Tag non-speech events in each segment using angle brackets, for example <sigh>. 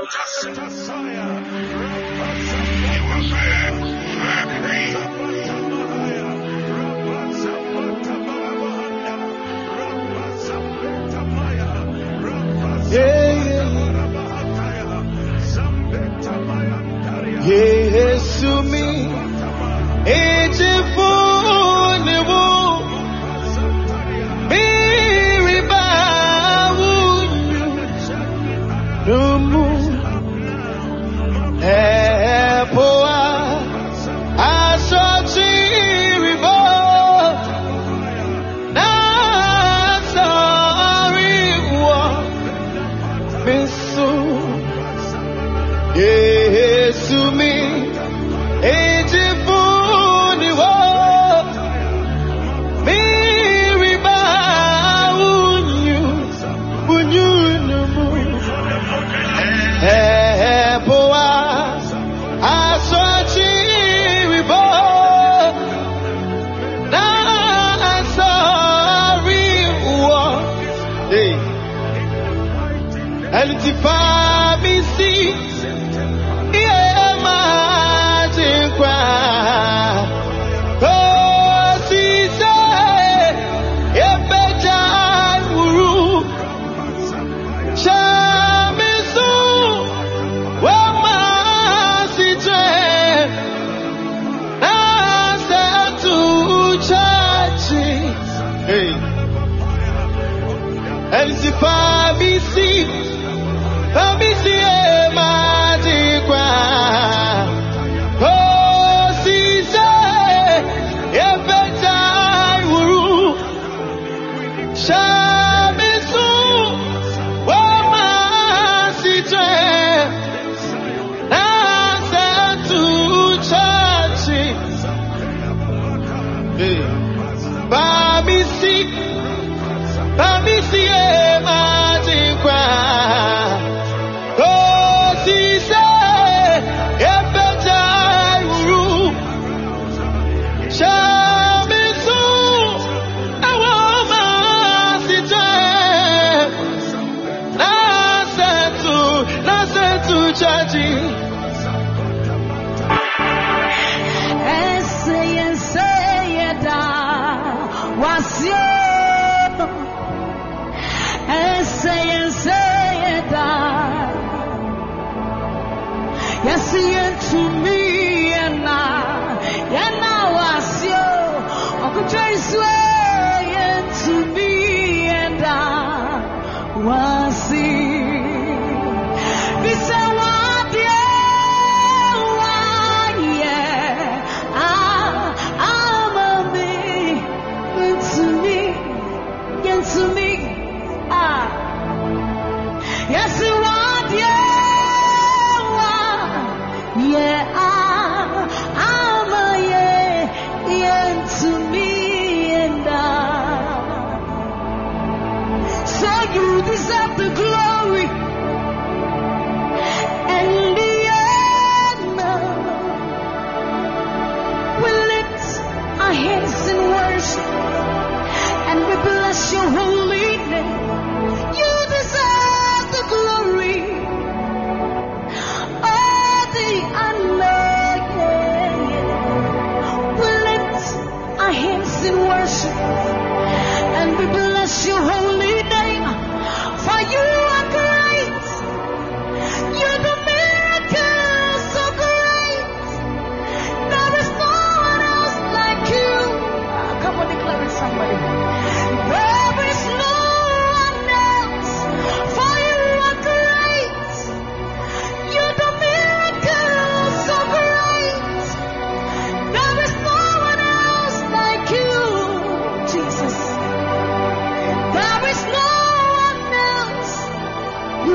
Yeah,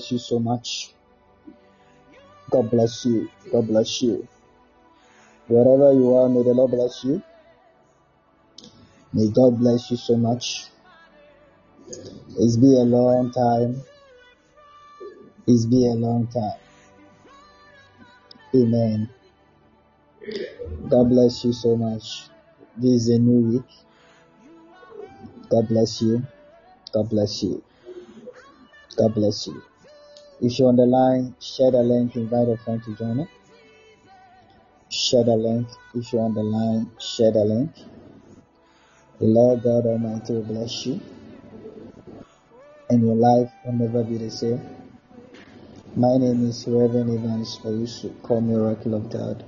bless you so much. God bless you. God bless you. Wherever you are, may the Lord bless you. May God bless you so much. It's been a long time. It's been a long time. Amen. God bless you so much. This is a new week. God bless you. God bless you. God bless you. If you're on the line, share the link, invite a friend to join it. Share the link. If you're on the line, share the link. The Lord God Almighty will bless you. And your life will never be the same. My name is Reverend Evans, but you should call me Oracle of God.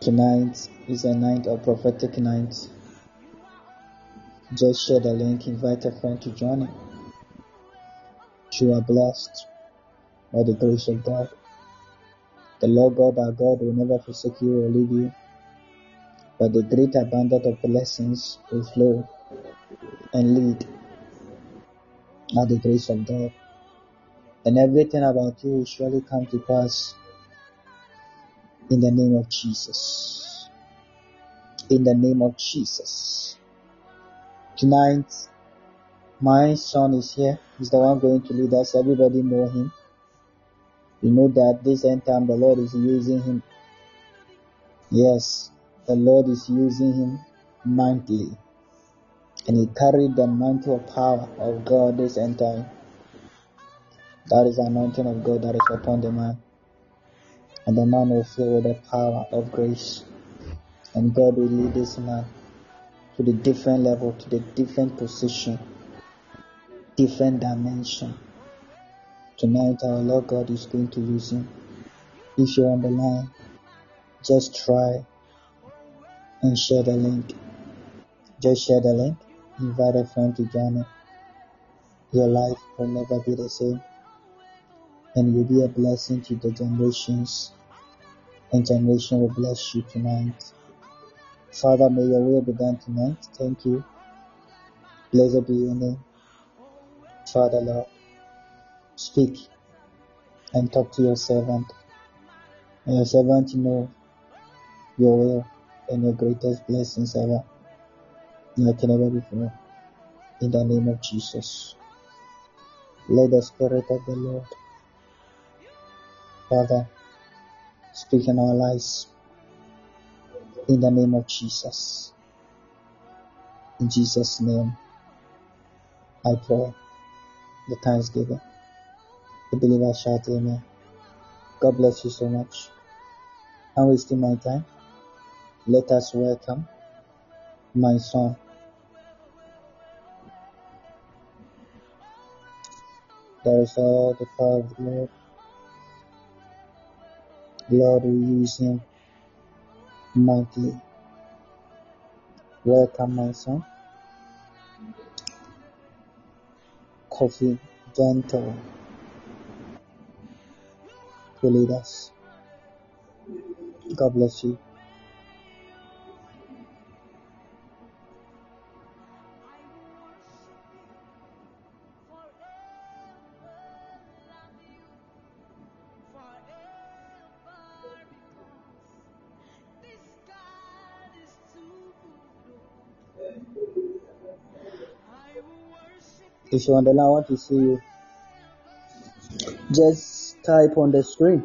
Tonight is a night of prophetic night. Just share the link, invite a friend to join it you are blessed by the grace of God. The Lord God our God will never forsake you or leave you, but the great abundance of blessings will flow and lead by the grace of God. And everything about you will surely come to pass in the name of Jesus. In the name of Jesus. Tonight, my son is here. He's the one going to lead us. Everybody know him. You know that this end time the Lord is using him. Yes, the Lord is using him mightily. And he carried the mantle of power of God this end time. That is the anointing of God that is upon the man. And the man will fill with the power of grace. And God will lead this man to the different level, to the different position, different dimension. Tonight, our Lord God is going to use him. If you're on the line, just try and share the link. Just share the link. Invite a friend to join it. Your life will never be the same. And you'll be a blessing to the generations. And generation will bless you tonight. Father, may your will be done tonight. Thank you. Blessed be your name. Father, Lord, speak and talk to your servant. And your servant know your will and your greatest blessings ever. Like never before. In the name of Jesus. Let the Spirit of the Lord, Father, speak in our lives. In the name of Jesus. In Jesus' name, I pray the thanksgiving. The believer shout amen. God bless you so much. I'm wasting my time. Let us welcome my son. There is all the power of the Lord. Lord will use him mightily. Welcome, my son. Coffee, gentle to lead us. God bless you. If you're on the line, I want to see you. Just type on the screen.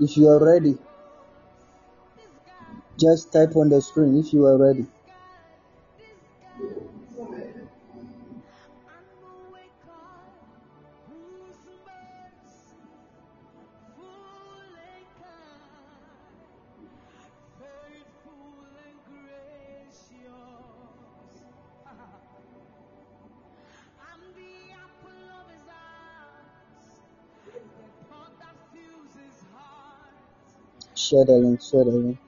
If you are ready, just type on the screen if you are ready. Share the link, share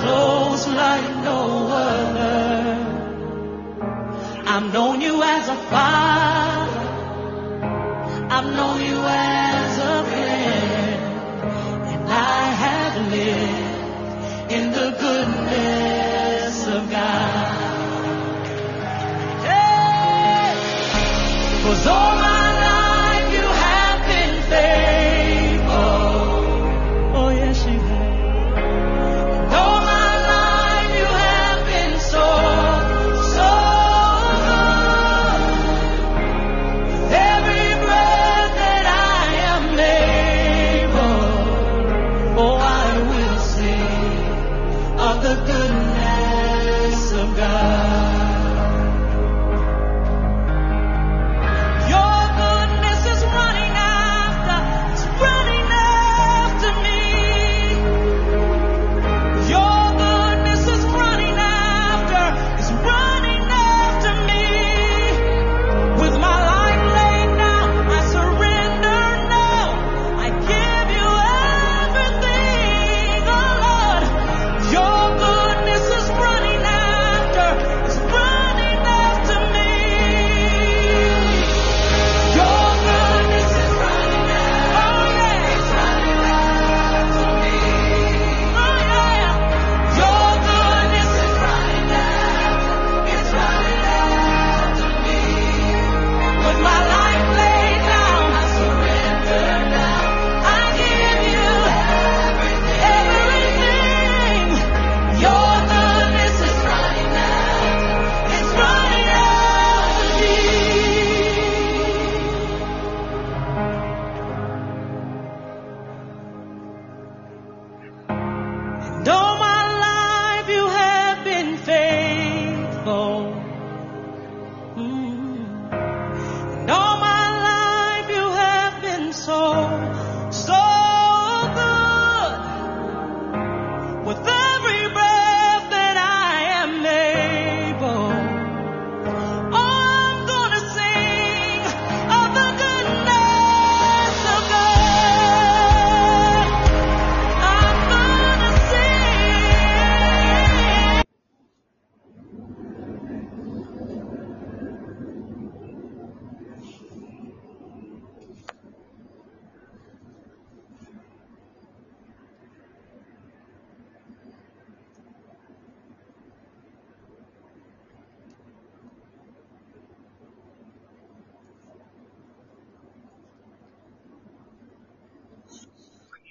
Close like no other. I've known you as a father. I've known you as a friend. And I have lived in the goodness of God. Hey!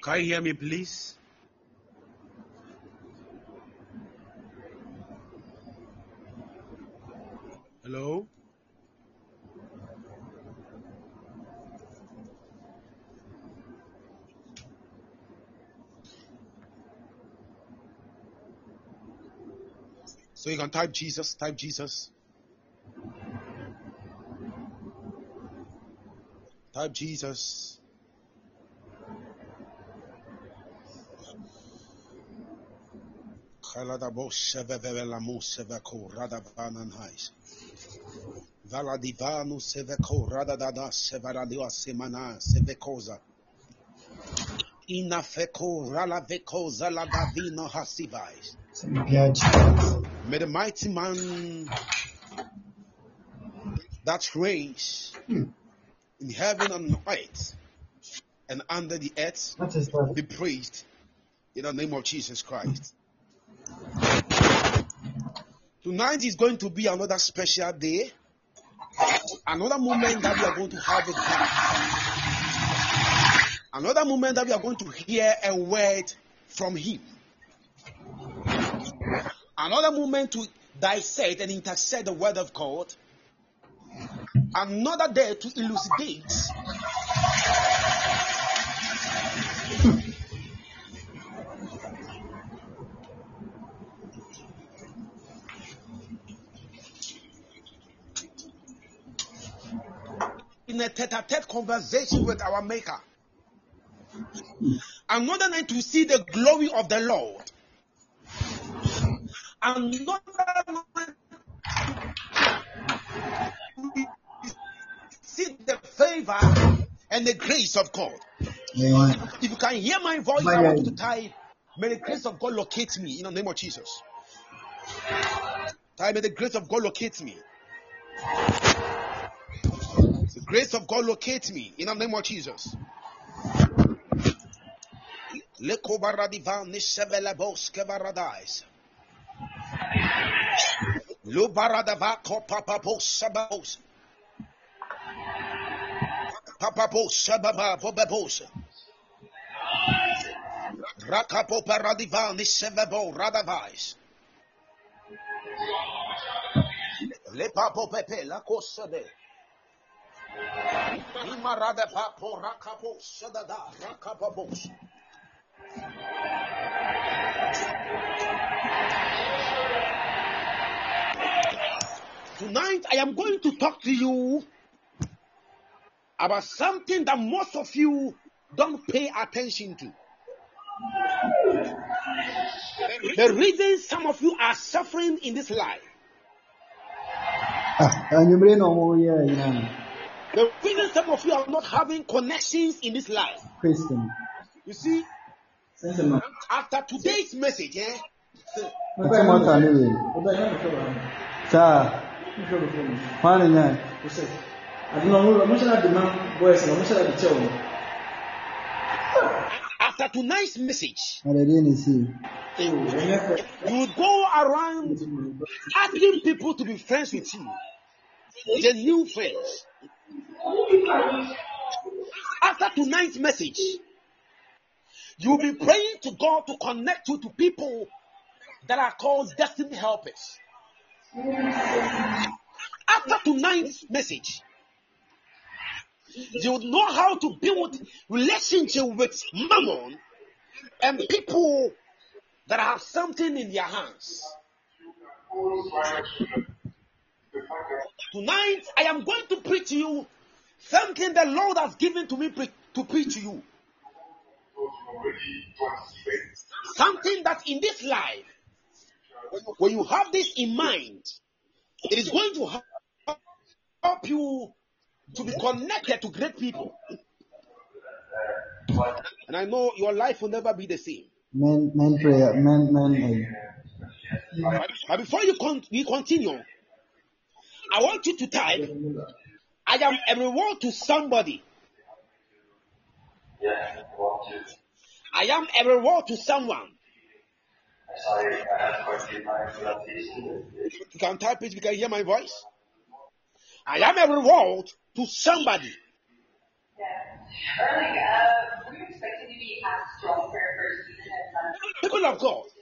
Can you hear me, please? Hello? So you can type Jesus, type Jesus. Type Jesus. Valadivanu seveko radadada sevaradia semana sevekoza. Inafeko ralaveko zaladavino hasivais. May the mighty man that reigns in heaven and earth and under the earth What is that? be praised in the name of Jesus Christ. Tonight is going to be another special day, another moment that we are going to have with God, another moment that we are going to hear a word from Him, another moment to dissect and intercept the word of God, another day to elucidate in a tete-a-tete conversation with our Maker. Another night to see the glory of the Lord. Another night see the favor and the grace of God. If you can hear my voice, I want you to type, May the grace of God locate me in the name of Jesus. Type, May the grace of God locate me. Grace of God locate me in the name of Jesus. Radavais. Lepapo pepe la kosade. Imarada Tonight, I am going to talk to you about something that most of you don't pay attention to. The reason some of you are suffering in this life, the reason some of you are not having connections in this life. Christian. You see, Sɛnsɛn ma. after today's message, eh, Ɔtí mo ta ne wei. Saa. Hwan ne nyaa? after tonight's message, Ɔdɛdeɛ na esi. you would go around asking people to be friends with you, the new friends. After tonight's message, you will be praying to God to connect you to people that are called destiny helpers. After tonight's message, you would know how to build relationship with mammon and people that have something in their hands. Tonight, I am going to preach to you something the Lord has given to me pre- to preach to you. Something that in this life, when you have this in mind, it is going to help you to be connected to great people. And I know your life will never be the same. Men men prayer men men ɛyi. But before you con- we continue, I want you to type, I am a reward to somebody. I am a reward to someone. You can type it, you can hear my voice. I am a reward to somebody. Erling, uh, were you expecting to be asked first season at Sunday? People of God.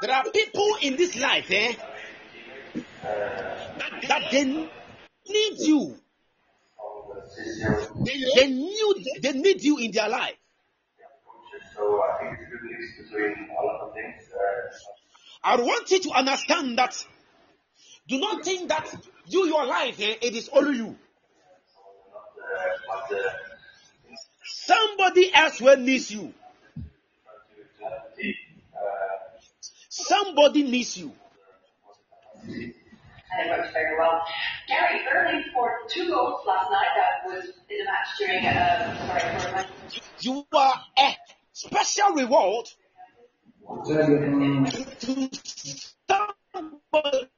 There are people in this life, eh? That they need you. They, need they need you in their life. I want you to understand that. Do not think that you your life, eh, it is only you. Somebody else will need you. to have the team, uh, Somebody needs you. And it worked very well. Gary, Erling scored two goals last night. That was in the match during, uh, sorry, for a. You are a special reward to somebody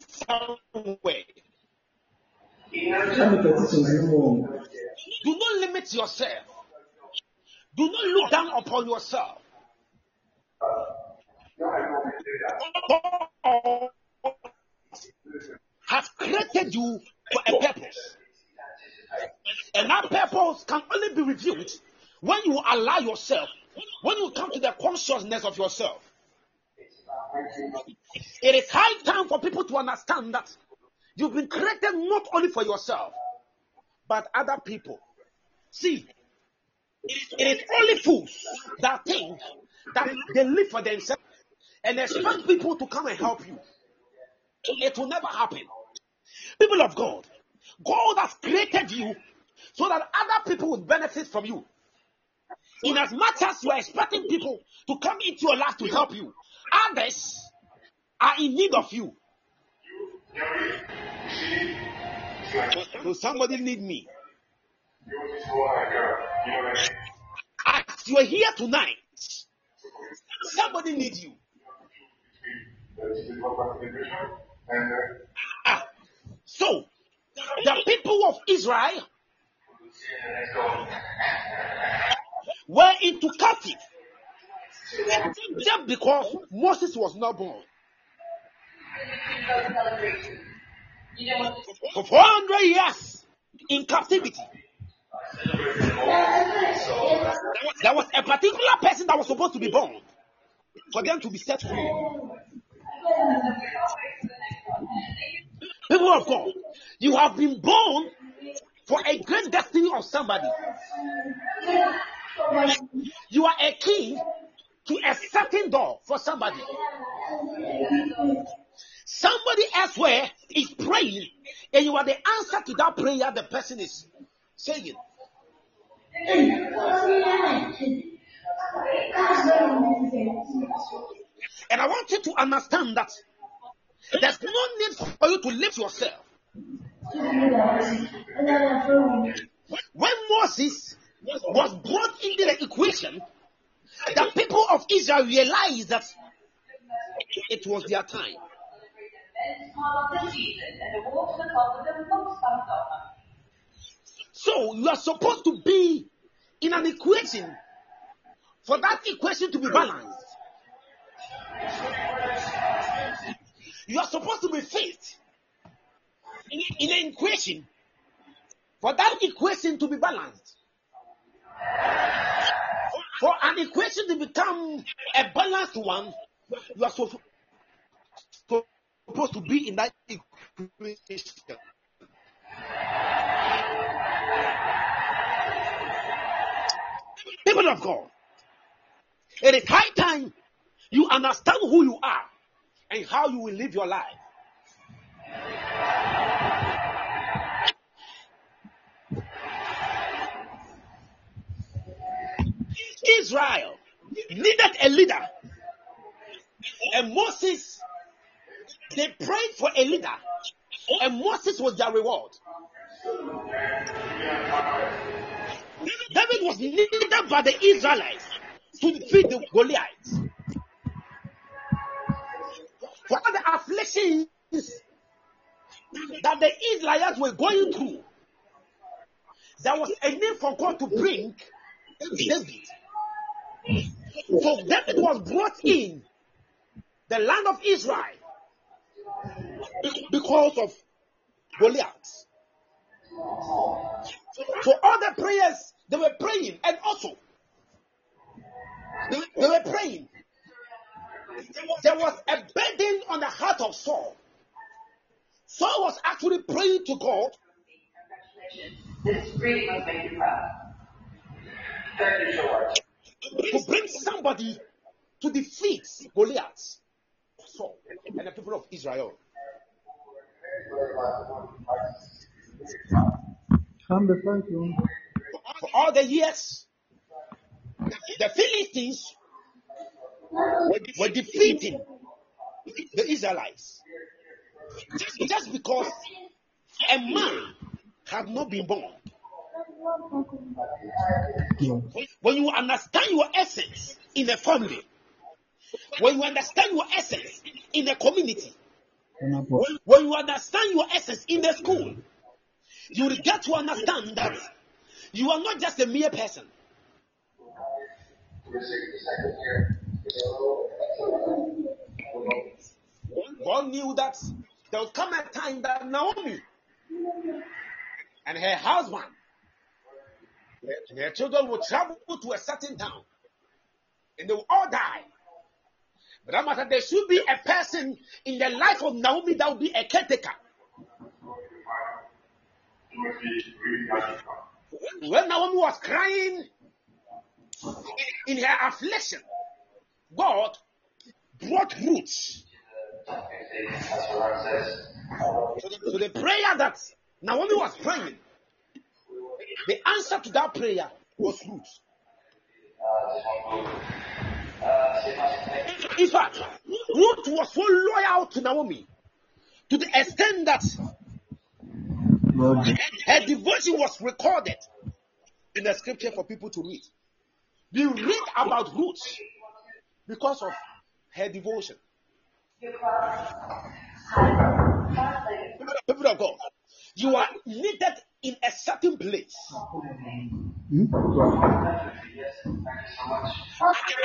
somewhere. Do not limit yourself. Do not look down upon yourself. Has created you for a purpose. And that purpose can only be revealed when you allow yourself, when you come to the consciousness of yourself. It is high time for people to understand that you've been created not only for yourself, but other people. See, it is only fools that think that they live for themselves and expect people to come and help you. It will never happen. People of God, God has created you so that other people will benefit from you. In as much as you are expecting people to come into your life to help you, others are in need of you. So somebody need me. As you are here tonight, somebody needs you. Uh, this is what was the vision. And uh, Ah, so the people of Israel were into captive just because Moses was not born. For 400 years in captivity. There was a particular person that was supposed to be born for them to be set free. People of God, you have been born for a great destiny of somebody. You are a key to a certain door for somebody. Somebody elsewhere is praying, and you are the answer to that prayer the person is saying. And I want you to understand that there's no need for you to lift yourself. When Moses was brought into the equation, the people of Israel realized that it was their time. So you are supposed to be in an equation for that equation to be balanced. You are supposed to be fit in, in an equation for that equation to be balanced. For an equation to become a balanced one, you are so, so- supposed to be in that equation. People of God, it is high time you understand who you are and how you will live your life. Israel needed a leader, and Moses, they prayed for a leader, and Moses was their reward. David was needed by the Israelites to defeat the Goliaths. For all the afflictions that the Israelites were going through, there was a need for God to bring David. So David was brought in the land of Israel because of Goliath. So all the prayers they were praying, and also they, were praying. There was a burden on the heart of Saul. Saul was actually praying to God This really must make you proud. Thank you to bring somebody to defeat Goliath, Saul, and the people of Israel. Come before you. For all the years, the Philistines were, defeating the Israelites just, just because a man had not been born. When you understand your essence in a family, when you understand your essence in a community, when, when you understand your essence in the school, you will get to understand that you are not just a mere person. God knew that there would come a time that Naomi and her husband and her children would travel to a certain town and they would all die. But that matter, there should be a person in the life of Naomi that would be a caretaker. When Naomi was crying in, in her affliction, God brought roots. That's what it says. So the, so the prayer that Naomi was praying, the answer to that prayer was roots. In fact, Ruth was so loyal to Naomi to the extent that Brother. Her devotion was recorded in the scripture for people to read. We read about Ruth because of her devotion. People of God, you are needed in a certain place. Hmm?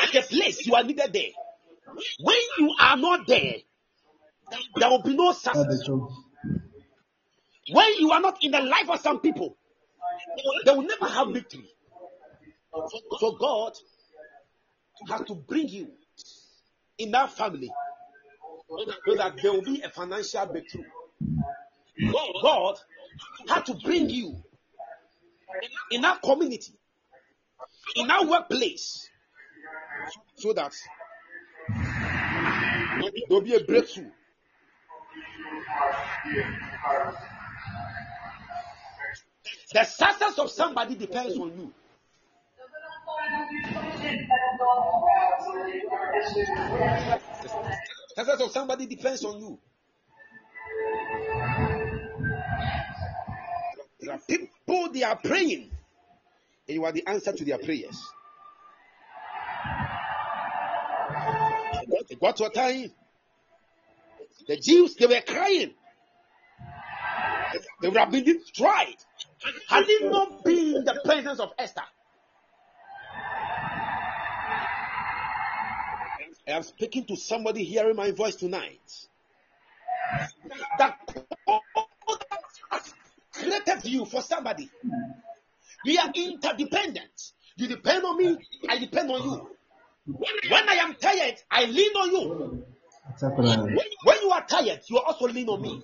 At a place you are needed there. When you are not there, there will be no success. When you are not in the life of some people, they will never have victory. So God has to bring you in that family so that there will be a financial breakthrough. God had to bring you in that community, in that workplace, so that there will be a breakthrough. The success of somebody depends on you. Success of somebody depends on you. There are people they are praying, and you are the answer to their prayers. It got to a time, the Jews they were crying. They would have been destroyed had it not been the presence of Esther. I am speaking to somebody hearing my voice tonight. That God has created you for somebody. We are interdependent. You depend on me, I depend on you. When I am tired, I lean on you. When you are tired, you also lean on me.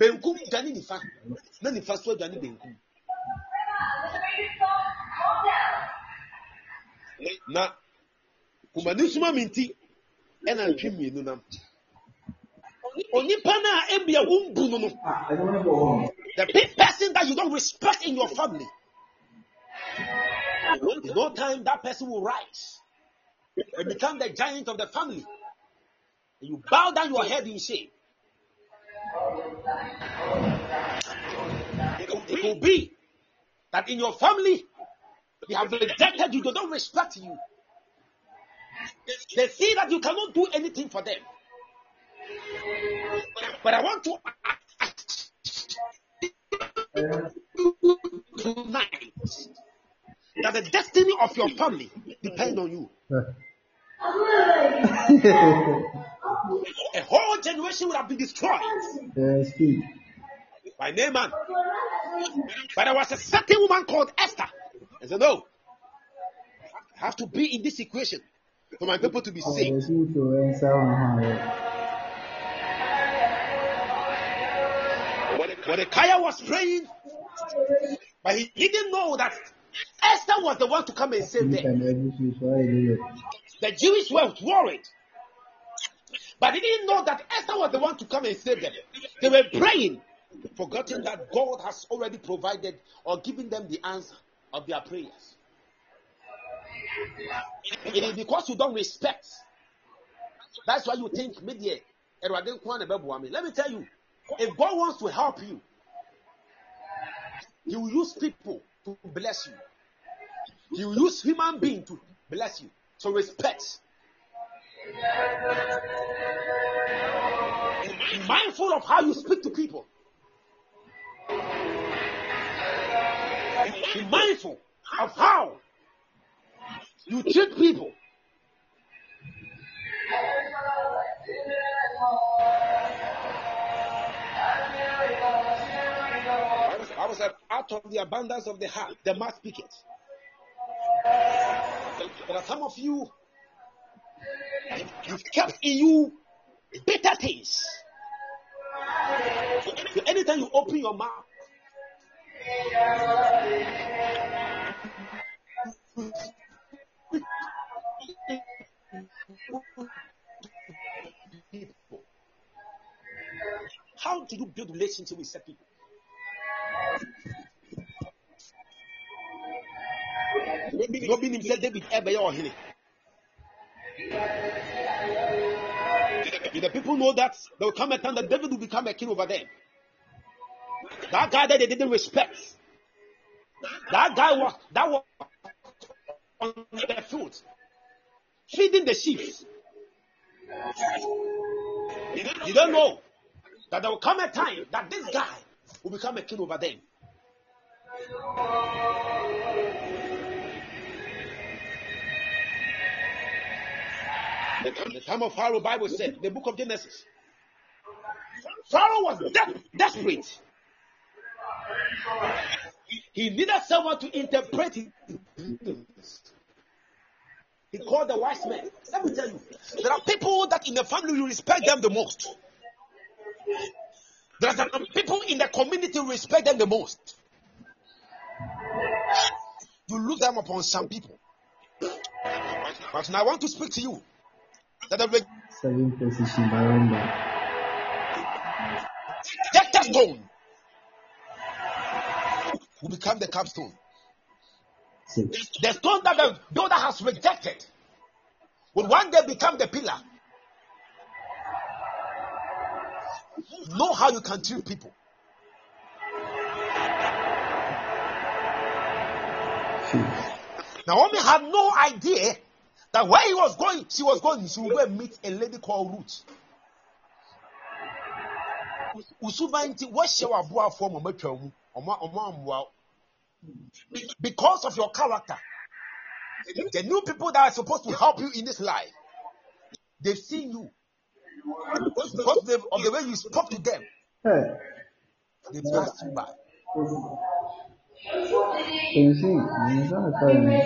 Benkum nifa na nifa so benkum na kumani suma mi nti ɛna ntwe mmienu nam. Onipa no a ebia wo mbu no no. The big person that you don't respect in your family. In no time that person will rise and become the giant of the family. And you bow down your head in shame. It will be that in your family they have rejected you they don't respect you they see that you cannot do anything for them but i want to ask tonight that the destiny of your family depends on you. <laughs> A whole generation would have been destroyed speak. by Naaman. But there was a certain woman called Esther. I said, No, I have to be in this equation for my people to be saved. si to ɛnsa wɔn ho ayɛ. Mordecai was praying, but he didn't know that Esther was the one to come and save them. na ebi so so ayɛ yɛ. The Jews were worried. But they didn't know that Esther was the one to come and save them. They were praying, forgetting that God has already provided or given them the answer of their prayers. It is because you don't respect. That's why you think media. Let me tell you, if God wants to help you, He will use people to bless you. He will use human being to bless you. So respect. Be mindful of how you speak to people. Be mindful of how you treat people. I was out of the abundance of the heart, the mouth speaketh. There are some of you, you've kept in you bitter things. So anytime you open your mouth, How do you build relationship with such people? Obi nim sɛ David ɛbɛyɛ ɔhene. If the people know that, there will come a time that David will become a king over them. That guy that they didn't respect. That guy was that was on the field feeding the sheep. You don't, know that there will come a time that this guy will become a king over them. The, the time of Pharaoh, Bible said, the book of Genesis. Pharaoh was de- desperate. He, needed someone to interpret dreams. He called the wise men. Let me tell you, there are people that in the family you respect them the most. There are some people in the community respect them the most. You look them upon some people. But now I want to speak to you that the Seven position Baranda. rejected stone will become the capstone. The stone that the builder has rejected will one day become the pillar. Know how you can treat people. Naomi had no idea that where he was going, she was going, she would go and meet a lady called Ruth. Usuba nti wɔhyɛ w'aboafoɔ ma matwa mu ammoa wo. Be- because of your character the new people that are supposed to help you in this life they've seen you because of the, of the way you spoke to them Hey. they passed you by Pensi, bisa apa ini?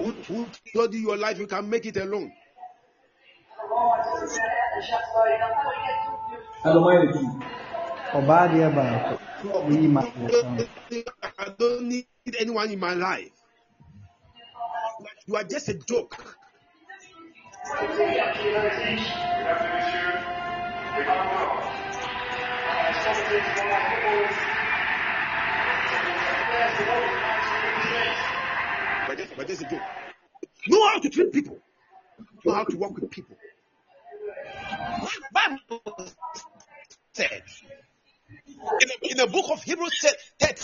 who, who told you your life you can make it alone Ọbaa deɛ baako. Oyi ma yɛ I don't need anyone in my life. You are just a joke. But just, but just a joke. Know how to treat people. Know how to work with people. Bible said in the, in the book of Hebrews said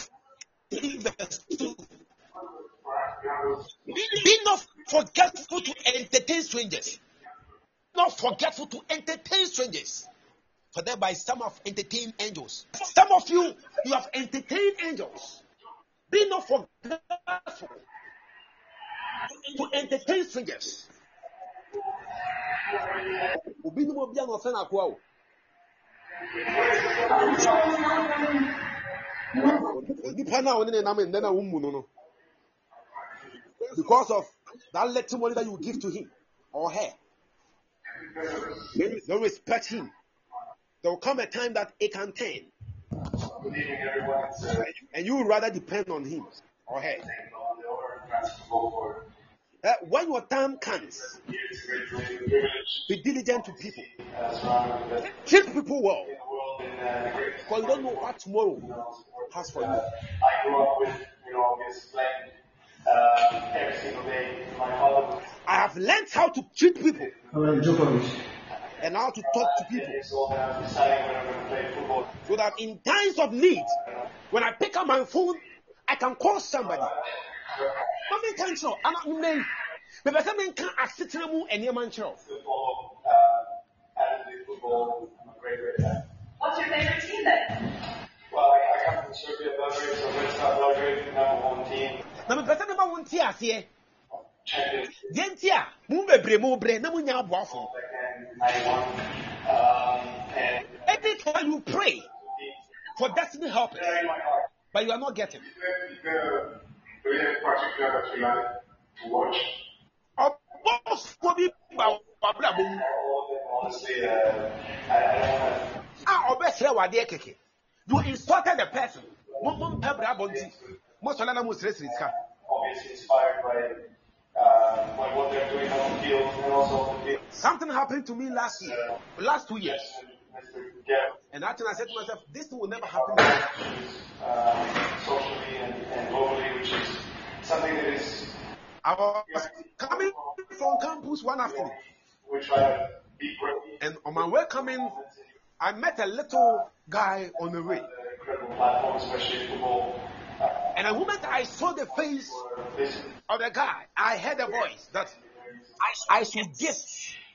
13 verse 2 be not forgetful to entertain strangers. Not forgetful to entertain strangers. For thereby some have entertained angels. Some of you, you have entertained angels. Be not forgetful to entertain strangers. Obi ni mo bi a na ɔfɛ na akoa o. Nipa na ɔne ne nam ndɛ na wɔn mu no no. Because of that little money that you give to him or her. They don't respect him. There will come a time that it can turn. And you would rather depend on him or her. Uh, when your time comes, be diligent to people. Treat people well. Because you don't know what tomorrow has for you. I grew up with, you know, this plan uh, every single day. My mother would I have learned how to treat people and how to talk to people so when I was deciding when I'm going to play football, so that in times of need, when I pick up my phone, I can call somebody. Mami kan kyerɛw, ana nnɛ yi, mepɛ sɛ menka asetena mu nneɛma nkyerɛw. What's your favorite team then? Well, I, come from Serbia, Belgrade, so Red Star Belgrade, number one team, Na mepɛ sɛ mema wo nte aseɛ. Deɛ nti a, mo bebree mo brɛ na monya aboafo. back in 91. And Every time you pray for destiny helpers, but you are not getting. The really particular that we like to watch. Ɔbɔfoɔ bi ba w'abrabɔ mu All of them, honestly, uh, I, I don't want to a ɔbɛsrɛ wo adeɛ kɛkɛ. You insulted the person. Mo mo mpɛ bra abɔnti. Mo sɔrɔ na mo srɛsrɛ sika. obviously inspired by, uh, by what they're doing on the field and also on the field. Something happened to me last year, last two years. Mr. Garrett, And that time I said to myself, this thing will never happen. again. uh, socially and, and globally, which is something that is I was coming from campus one afternoon, We try to be great. and on my way coming, I met a little guy on the way. Incredible platform, especially football. And the moment I saw the face of the guy, I heard a voice that I, I should get.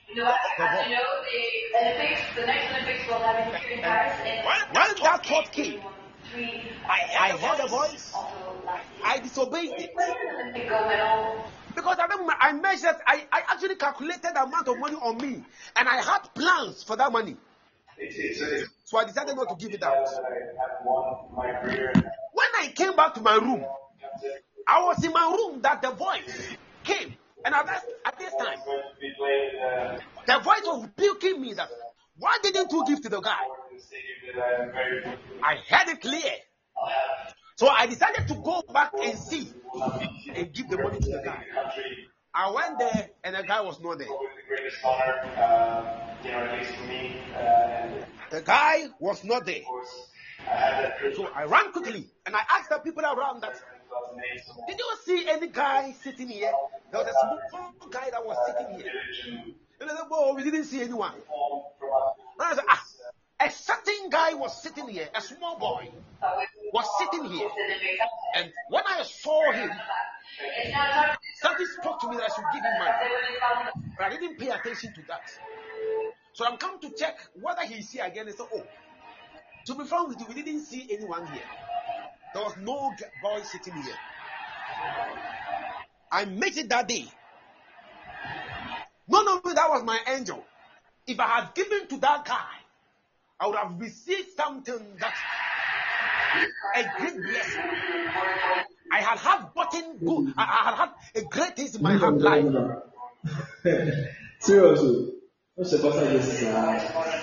You know, as you know, the Olympics, the next Olympics will have in here in Paris. And When, when that thought came, three, I heard a voice. I disobeyed it. Because I, I measured, I, I actually calculated the amount of money on me. And I had plans for that money. So I decided not to give it out. When I came back to my room, I was in my room that the voice came. And at, that, at this time, the voice was rebuking me that, why didn't you give to the guy? I heard it clear. So I decided to go back and see and give the money to the guy. I went there and the guy was not there. The guy was not there. So I ran quickly and I asked the people around that, in 2008. So did you see any guy sitting here? There was a small guy that was sitting here. and they said, oh, we didn't see anyone. And I said, ah, a certain guy was sitting here, a small boy was sitting here. And when I saw him, something spoke to me that I should give him money. But I didn't pay attention to that. So I'm come to check whether he's here again. They said, oh, to be frank with you, we didn't see anyone here. There was no boy sitting here. I made it that day. None of that was my angel. If I had given to that guy, I would have received something that a great blessing. I had had gotten good. I, I had had a great things in my heart life. Seriously. What's the pastor just I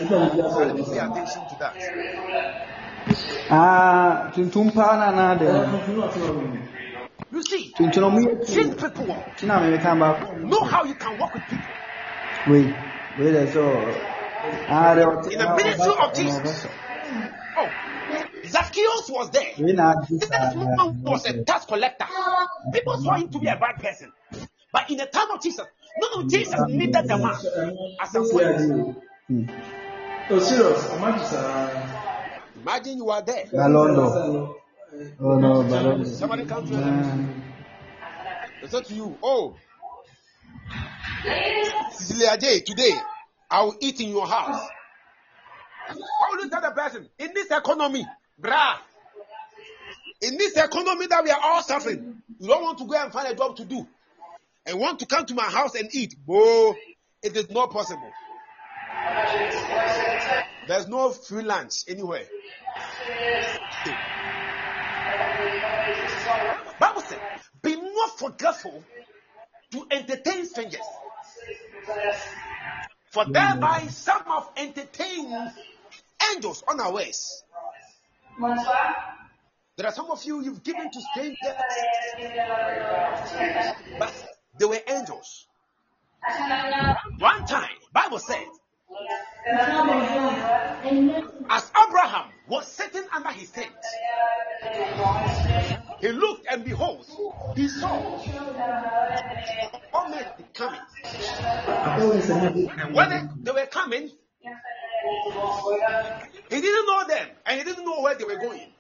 pay attention to that. Ah, tuntum paa na na de. You see, tu. people walk, Tina mi kan baako. know how you can walk with people. Wei, wei de so. De ɔte. In the ministry of Jesus. Oh, Zacchaeus was there. Wei na adi This saa. man was a tax collector. People saw him to be a bad person. But in the time of Jesus, no, no, Jesus needed the man as a friend. Oh, serious. I'm not just Imagine you are there. Balondo. Oh no, Balondo. Somebody come to Mm. They said to you, Oh, Cecilia J, today I will eat in your house. How will you tell the person in this economy, bruh? In this economy that we are all suffering, you don't want to go and find a job to do and want to come to my house and eat. Bo, it is not possible. There's no free lunch anywhere. Bible said, be not forgetful to entertain strangers. For thereby some have entertained angels unawares. Bonsoir. There are some of you you've given to strangers, but they were angels. One time, Bible said, as Abraham was sitting under his tent, he looked and behold, he saw all men coming. And when they, were coming, he didn't know them and he didn't know where they were going.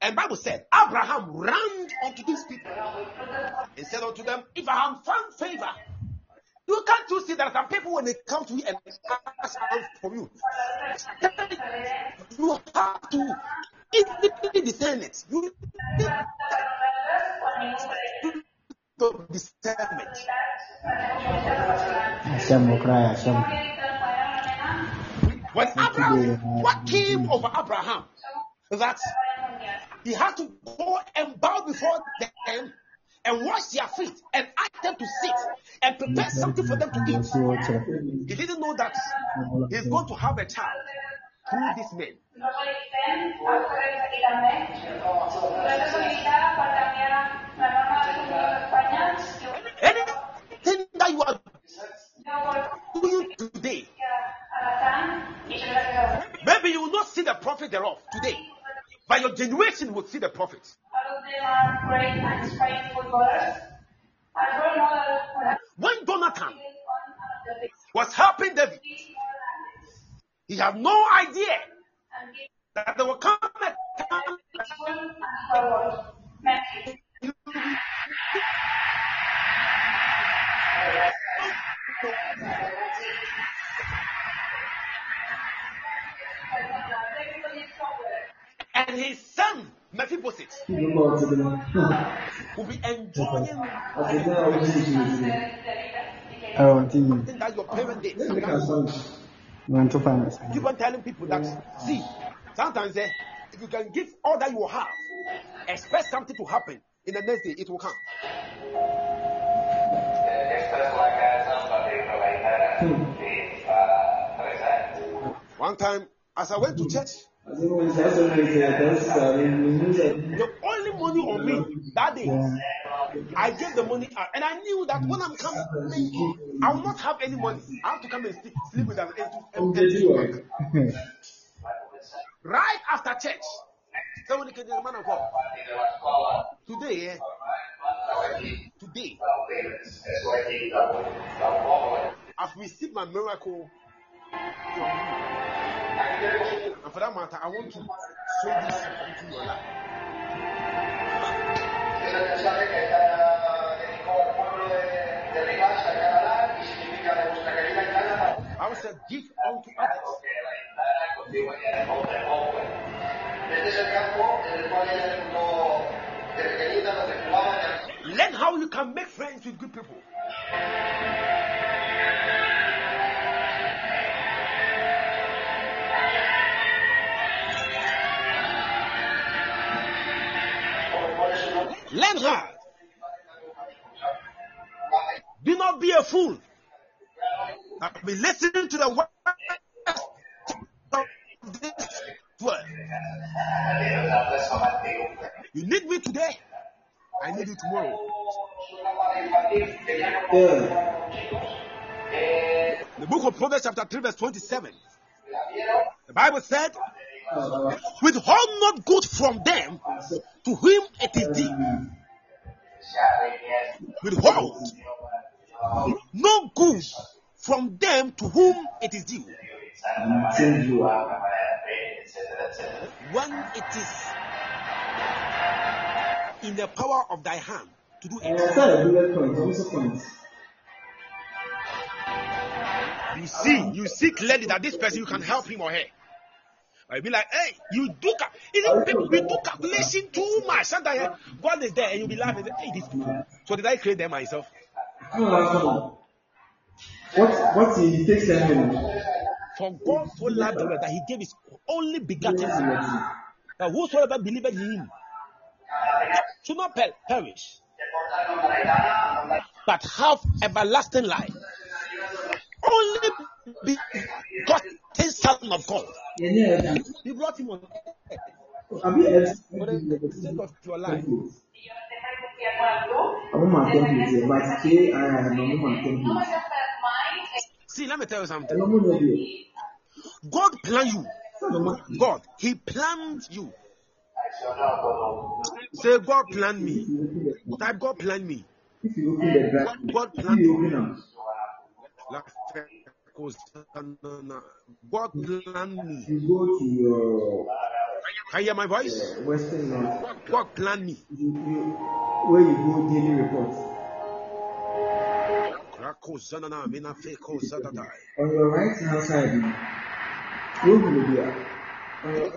And Bible said, Abraham ran unto these people and said unto them, If I have found favor, you can't you see that some people when they come to you and ask from you, you have to easily discern it. You to discernment. Asɛm wɔ koraa yɛ asɛm. When Abraham, what came over Abraham, that he had to go and bow before them and wash their feet and ask them to sit and prepare something for them to eat. Nsuo wɔ kyerɛ. He didn't know that he's going to have a child who this man? Anything that you are doing today, maybe you will not see the profit thereof today, but your generation will see the profit. When Jonathan was helping David, he had no idea that there will come a time and his son Mephibosheth Kí ló bọ̀ ọ̀tí náà? will be enjoying Àti ìdá ọ̀hún sí ìṣirò ìṣirò. Ẹ̀rọ tí yìí, something that your parents did. Ní ká sọ́ọ̀jì. wọ́n tó finance. Keep on telling people that see, sometimes eh, if you can give all that you have, expect something to happen in the next day, it will come. Esta es la casa donde Reina de para tres años. One time, as I went to church, Àti ìwọ̀n ìṣẹ́ àṣọ ní ìṣẹ́ ẹ̀dá sísà ní ìlú ìṣẹ́. the only money on me that day, I gave the money out, and I knew that when I'm coming, I will not have any money. I have to come and sleep, sleep with an empty, stomach. Right after church, someone came to the man of God. Today, eh, today, I've received my miracle. And for that matter, I want to show this into your life. Donde jugaban y Learn how you can make friends with good people. Learn hard. Do not be a fool. I've listening to the words of this word. You need me today. I need you tomorrow. The book of Proverbs, chapter 3, verse 27. The Bible said, Withhold not good from them to whom it is due. Withhold no good from them to whom it is due. When it is in the power of thy hand to do it. sáà bullet point, ọ̀hún sí point. You see, you see clearly that this person you can help him or her. I be like, hey, you do cal- even people we do calculation too much. Sometimes God is there and you'll be laughing. Hey, these people. So did I create them myself? What, what he takes minutes. For God so loved the world that He gave His only begotten Son, that whosoever believeth in Him should not per- perish, but have everlasting life. Only begotten Son of God. He brought Him on ẹ̀ for the sake of your life. Àwọn máa template ẹ̀ bá ti ṣe ara ẹ̀ lọ́mú máa template. See, let me tell you something. lọ́mú ní ẹbí ẹ̀. God planned you. God, He planned you. Say, God planned me. Type, God planned me. If you open the drive, God planned me. God planned me. you go to your Can you hear my voice? uh, God planned me. where you go daily report. On your right hand side, you will be there. On your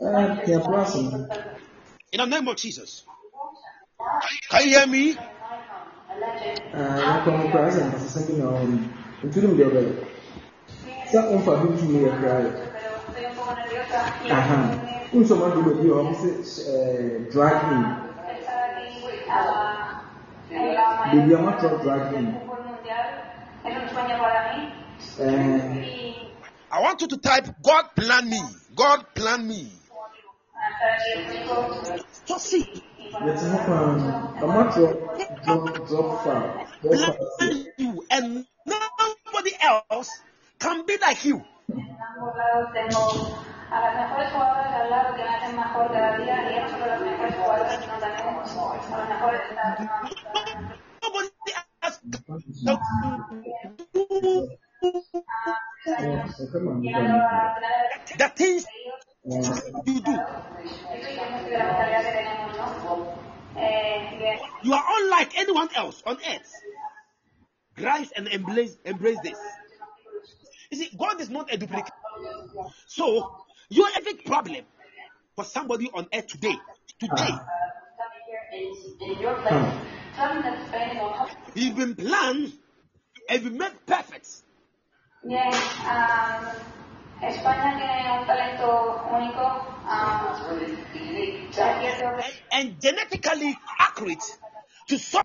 uh, the blossom. In the name of Jesus. Can you hear me? Uh, na kɔn kura sɛ nkasasa bi na ɔwɔ mu. Nturum deɛ ɔbɛyɛ. Sɛ ɔmfa bi ntumi yɛ kura yɛ. Aha. Nsɔmɔ do baabi a wɔn sɛ ɛɛ drag in. Baabi a wɔatɔ drag I want you to type, God plan me. God plan me. Just see. yɛte hɔ paa. Ɔmatɔ drop drop far. Drop far. Planned you. And nobody else can be like you. Ambos lados tengo a las mejores jugadoras al lado que me hacen mejor cada día y no solo las mejores jugadoras sino también a los mejores estados Nobody else that do the things you do. You are unlike anyone else on earth. Rise and embrace, embrace this. You see, God is not a duplicate. So, your every problem for somebody on earth today, today, ah. You've been planned and been made perfect. Bien, um, España tiene un talento único. Um, and, and genetically accurate to some.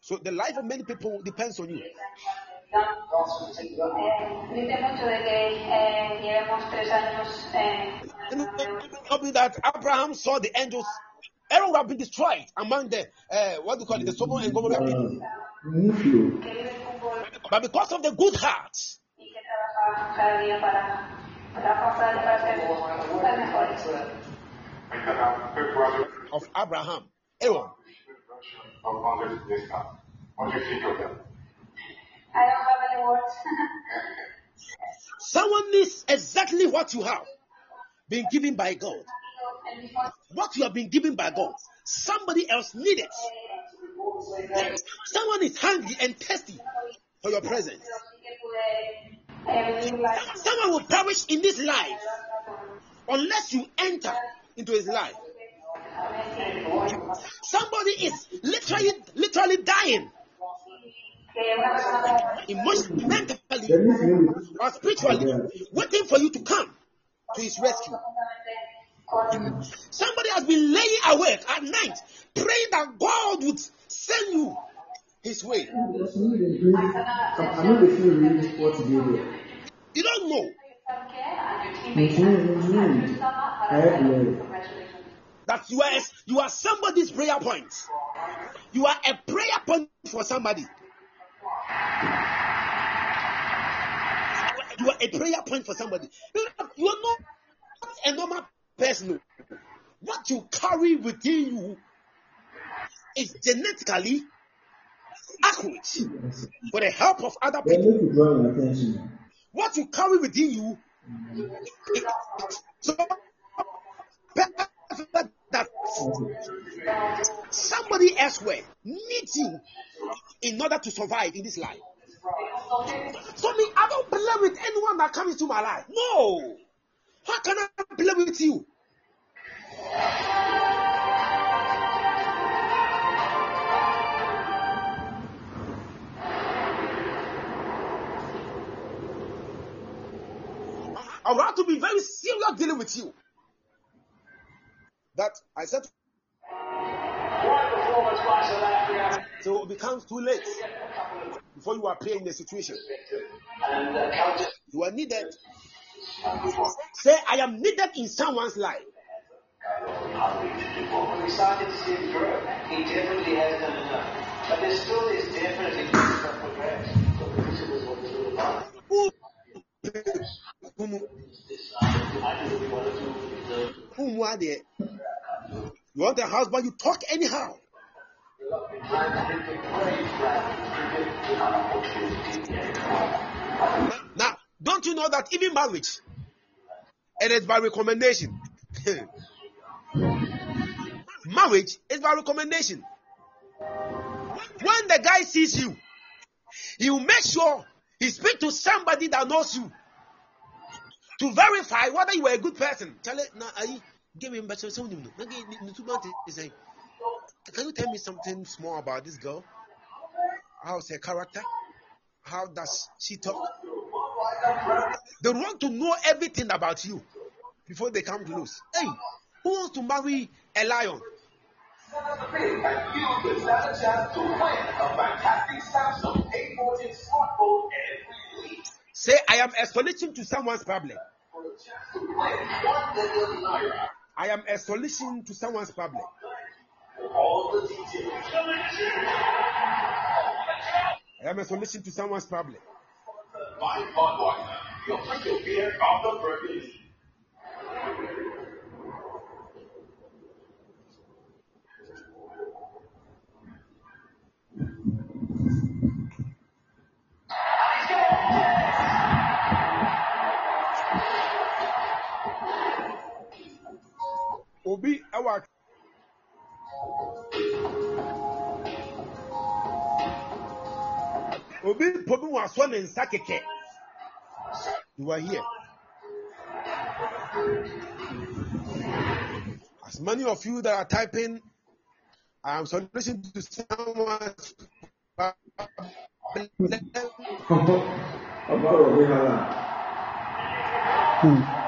So the life of many people depends on you. Eh, dice mucho de que eh, llevemos tres años eh, Tell me that Abraham saw the angels. Aaron would have been destroyed among the uh, what do you call it, the Sodom and Gomorrah people. núcleo. que vive el fútbol But because of the good heart y que trabaja cada día para, para alcanzar para ser los mejores. of Abraham, Aaron, Of others this. What do you think of them? I don't have any words. someone needs exactly what you have been given by God. What you have been given by God, somebody else needs it. Someone is hungry and thirsty for your presence. Someone will perish in this life unless you enter into his life. Somebody is literally, literally dying, emotionally, mentally, or spiritually, waiting for you to come to his rescue. Somebody has been laying awake at night, praying that God would send you his way. You don't know that you are you are somebody's prayer point. You are a prayer point for somebody. You are a prayer point for somebody. You are not a normal person. What you carry within you is genetically accurate with the help of other people. to draw your attention. What you carry within you is so that somebody elsewhere needs you in order to survive in this life. So me, I don't play with anyone that comes into my life. No. How can I play with you? I want to be very serious dealing with you. That I said so it becomes too late before you appear in the situation. You are needed. Say, I am needed in someone's life. We started to see him grow. He definitely has done enough. But there still is definitely things that progress. So this is what it's. Who, are there? You want a husband, you talk anyhow. Now, don't you know that even marriage, and it is by recommendation. <laughs> marriage is by recommendation. When the guy sees you, he will make sure he speak to somebody that knows you to verify whether you are a good person. Tell it now. Him better. Can you tell me something small about this girl? How's her character? How does she talk? They want to know everything about you before they come close. Hey, who wants to marry a lion? Say, I am a solution to someone's problem. I am a solution to someone's problem. I am a solution to someone's problem. Obi ɛwɔ obi mpo bi wasɔ ne nsa kɛkɛ you are here as many of you that are typing i am soliciting to someone Hmm.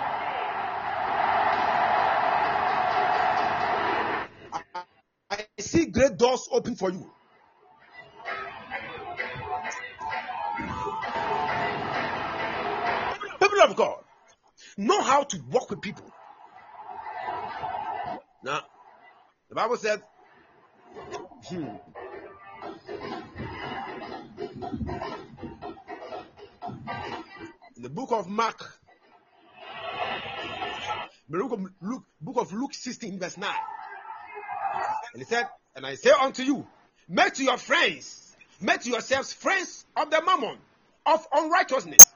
See great doors open for you. People of God, know how to walk with people. Now, the Bible said, hmm, in the book of Mark, book of Luke, book of Luke 16, verse 9. And he said, And I say unto you, make to your friends, make to yourselves friends of the mammon of unrighteousness.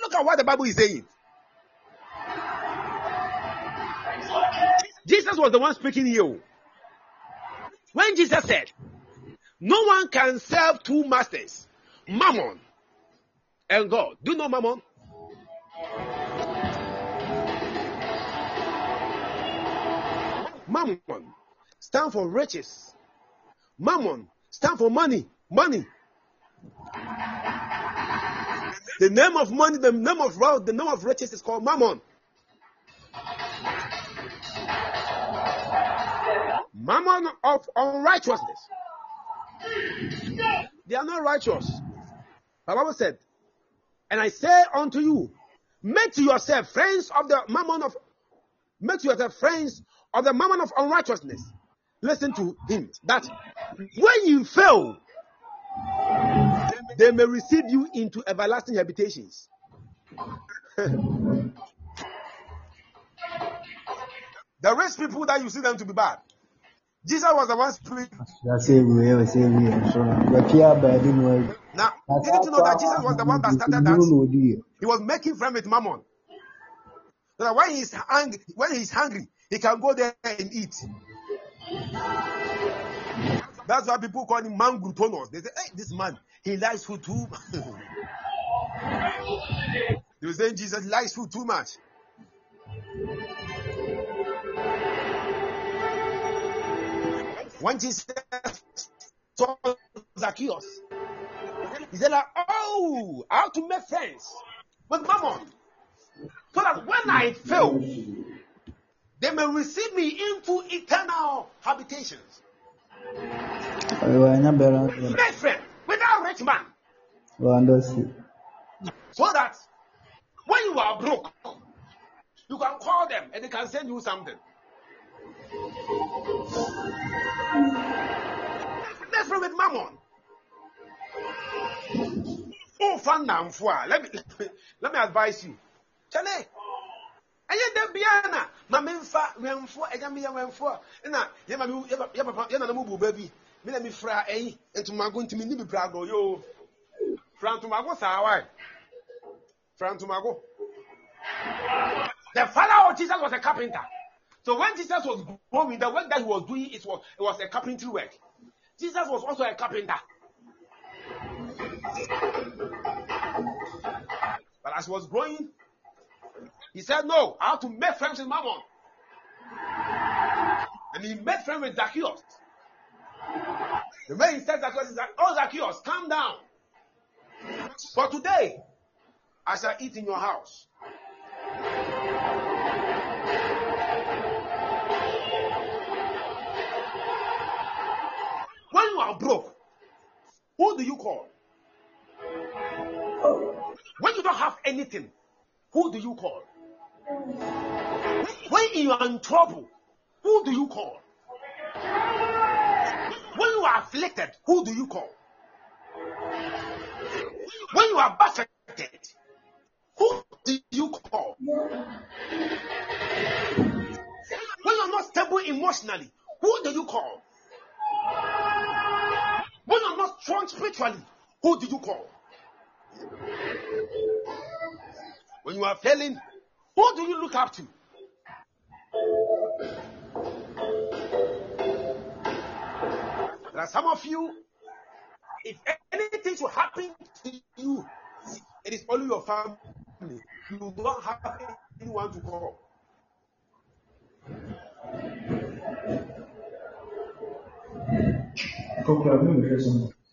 Look at what the Bible is saying. Jesus was the one speaking here. When Jesus said, No one can serve two masters, mammon and God. Do you know mammon? Mammon stand for riches. Mammon stand for money. Money. The name of money, the name of wealth, the name of riches is called mammon. Mammon of unrighteousness. They are not righteous. The Bible said, and I say unto you, make to yourself friends of the mammon of make to yourself friends of the mammon of unrighteousness. Listen to him that when you fail, they may receive you into everlasting habitations. <laughs> the rich people that you see them to be bad. Jesus was the one speaking. Yàsẹ̀ ewúrẹ́ ọ̀sẹ̀ ewúrẹ́ ọ̀ṣọ́ náà. Yàtí àbáyé nínú you know that Jesus was the one that started that. He was making friends with Mammon. So that when he's hungry, when he's hungry, he can go there and eat. That's why people call him man glutonos. They say, hey, this man, he likes food too much. <laughs> they were saying Jesus likes food too much. When Jesus saw Zacchaeus, he said, like, Oh, I have to make friends with Mammon. So that when I fail, they may receive me into eternal habitations. Make friend with that rich man. So that when you are broke, you can call them and they can send you something. Friend with Mammon. Oh, fun now, let me <laughs> let me advise you. Chale, ɛyɛ dɛ bia na ma memfa wɛmfoɔ ɛgya yɛ ma me- yɛ ba- yɛ mu bu bi. Me na mefra ɛyi ntomago ntimi ni bi pra agɔ yo. Fra ntomago saa wae. Fra ntomago. The father of jesus was a carpenter. So when jesus was growing the work that he was doing it was it was a carpentry work. Jesus was also a carpenter. But as he was growing he said, No, I have to make friends with Mammon. And he made friends with Zacchaeus. The way he said Zacchaeus is like, Oh, Zacchaeus, calm down. For today, I shall eat in your house. When you are broke, who do you call? When you don't have anything, who do you call? When you are in trouble, who do you call? When you are afflicted, who do you call? When you are buffeted, who do you call? When you're not stable emotionally, who do you call? When you're not strong spiritually, who do you call? When you are failing, Who do you look up to? There are some of you, if anything should happen to you, it is only your family. You don't have anyone to call.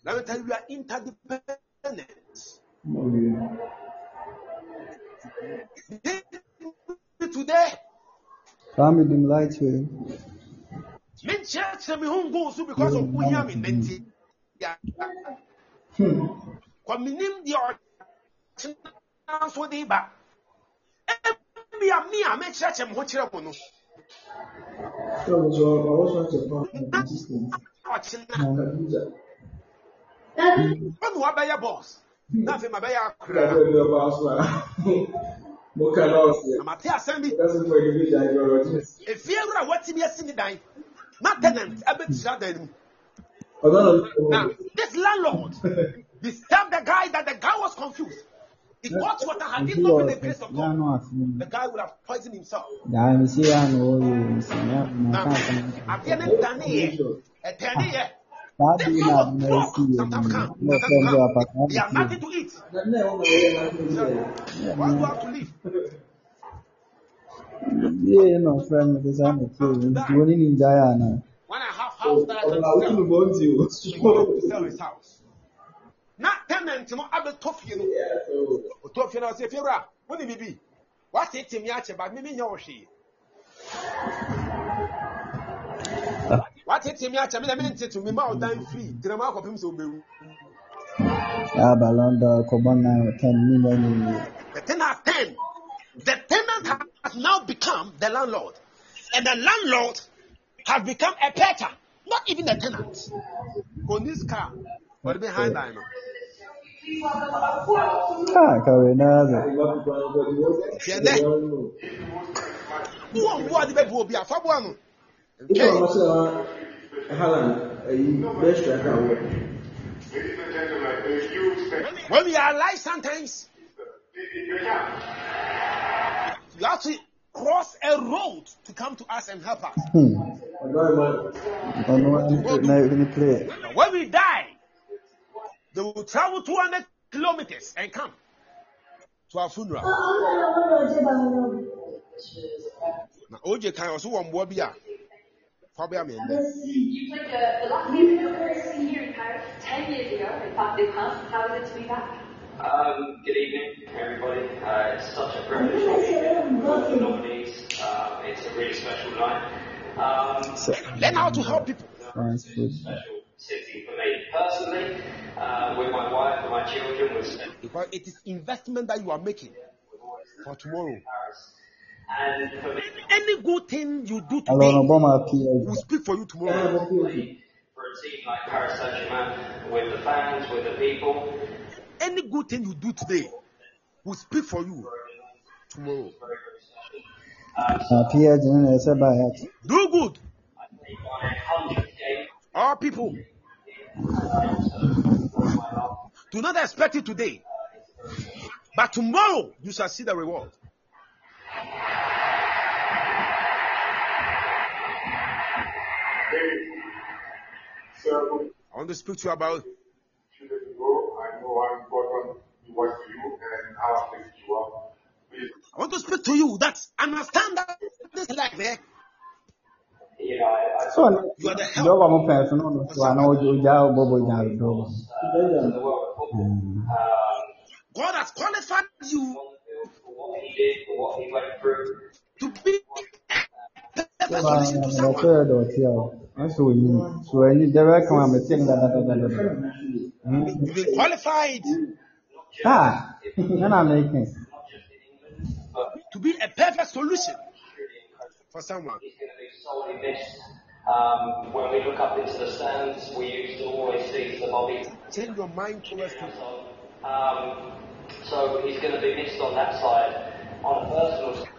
Let me tell you, we are interdependent. Oh, yeah. Today, Family dim light way. me church me home go so because of who am in menti. Yeah. Kwa minim di o so di ba. Ebi a me a me church me ho kire mo no. Ṣé o sọ àwọn sọ ṣe fún àwọn consistent? Ọchina. Mo ń gbà. Ọnu wa bɛyɛ boss. Na afei ma bɛyɛ Kí <laughs> akora. a fẹ́ bí ọba aṣọ à. Mo kà náà sí. Na ma te asɛm bi. Mo kà sí fún ẹni bí ìjà ìjọ ọ̀rọ̀ jí. Efie wura watimi asi ni dan. Na tenant abɛtira dan mu. Ọ̀dọ́ náà ló Now, this landlord disturbed the guy that the guy was confused. He got water, had it not been the grace of Ya God, no afunu. the guy would have poisoned himself. Ya mi si ya no oyo mi si ya na Now, ka kan. adeɛ ne dane yɛ, ɛtɛne yɛ. Saa This bi sort na of na talk esi ye sometimes ni. come, Na sometimes fẹ́ ndo come. apaka They have na nothing to eat. Náà ẹ̀ wọ́n máa yẹ máa ń jẹ́ Why do you have to leave? Ye no fẹ́ mi ti sá mi tó nti wọ́n ní ní ìjà yà náà. One and a half house that I ọ̀nà can àwọn tí mo sell. bọ̀ ń ti o. He wanted to sell his house. Na tenant no abɛtɔ fie no. Ɔtɔ fie no ɔsɛ fie wura, wo ne bibi. Wasietie me akyɛ ba mimi nyɛ wo hwee. Wasietie me akyɛ me na me ntete me ma wo dan free. Gyina mu akɔpem sɛ wobɛwu. Ya ba London kọ̀bọ̀ náà kẹ́ni ní lẹ́yìn yìí. The tenant ten. The tenant has now become the landlord. And the landlord has become a petter, not even a tenant. On this car, but behind line. no. Káà kàwé náà rẹ̀. Tiɛnɛ, wo a wo a de bɛ bu obi afa bo ano. Nígbà wọn Nkɛn, ṣe wọn Haaland ẹ̀yí best striker wọ̀. Ladies and gentlemen, if you spend when we are alive sometimes, you can. you have to cross a road to come to us and help us. Hmm. Ọ̀dọ́ ẹ̀ máa Ọ̀nà wọn ní ní play. But when we die, they will travel 200 kilometers and come to our funeral. Na OJ kan ɔso wɔ mboa bi a fa bɛ amɛ ndɛ. You played the, the last game of the here in Paris 10 years ago, in fact, this month. How is it to be back? Um, good evening, everybody. Uh, it's such a privilege to be here with the nominees. Uh, it's a really special night. Um, So, Learn how to help people. France food. special city for me personally, uh, with my wife and my children. Because it is investment that you are making for tomorrow. Any good thing you do today bọ́ máa pí ẹ̀. will speak for you tomorrow. mọ̀ fún òfin. for a team like Paris Saint-Germain, with the fans, with the people, Any good thing you do today will speak for you tomorrow. Na pí ẹ̀ jẹ́ ní ẹsẹ̀ báyà tí. Do good. they've won a hundred games. All people do not expect it today, but tomorrow you shall see the reward. I want to speak to you about few days ago, I know how important it was to you and how affected you are. I want to speak to you that understand that this life, eh? You know, I, I So, You are the help. dọ́wọ́ mo fẹ́ fún ọ̀nà tó àná ojú ojú àwọn bọ́bọ̀ ìjà rẹ̀ the world of football. Um, God has qualified you for what he did, for what he went through. to be a perfect Tó bá solution to ọ̀nà someone. tó ẹ̀ dọ̀tí ẹ̀ wọ́n sọ òyìn sọ ẹ̀yìn dẹ́rẹ́ kan àmì tí ẹ̀ ń dáadáa. You've been qualified Ah, náà to be a perfect solution for someone. He's going to be sorely missed. Um, when we look up into the stands, we used to always see Sir Bobby. Change your mind towards people. Um, so he's going to be missed on that side. On a personal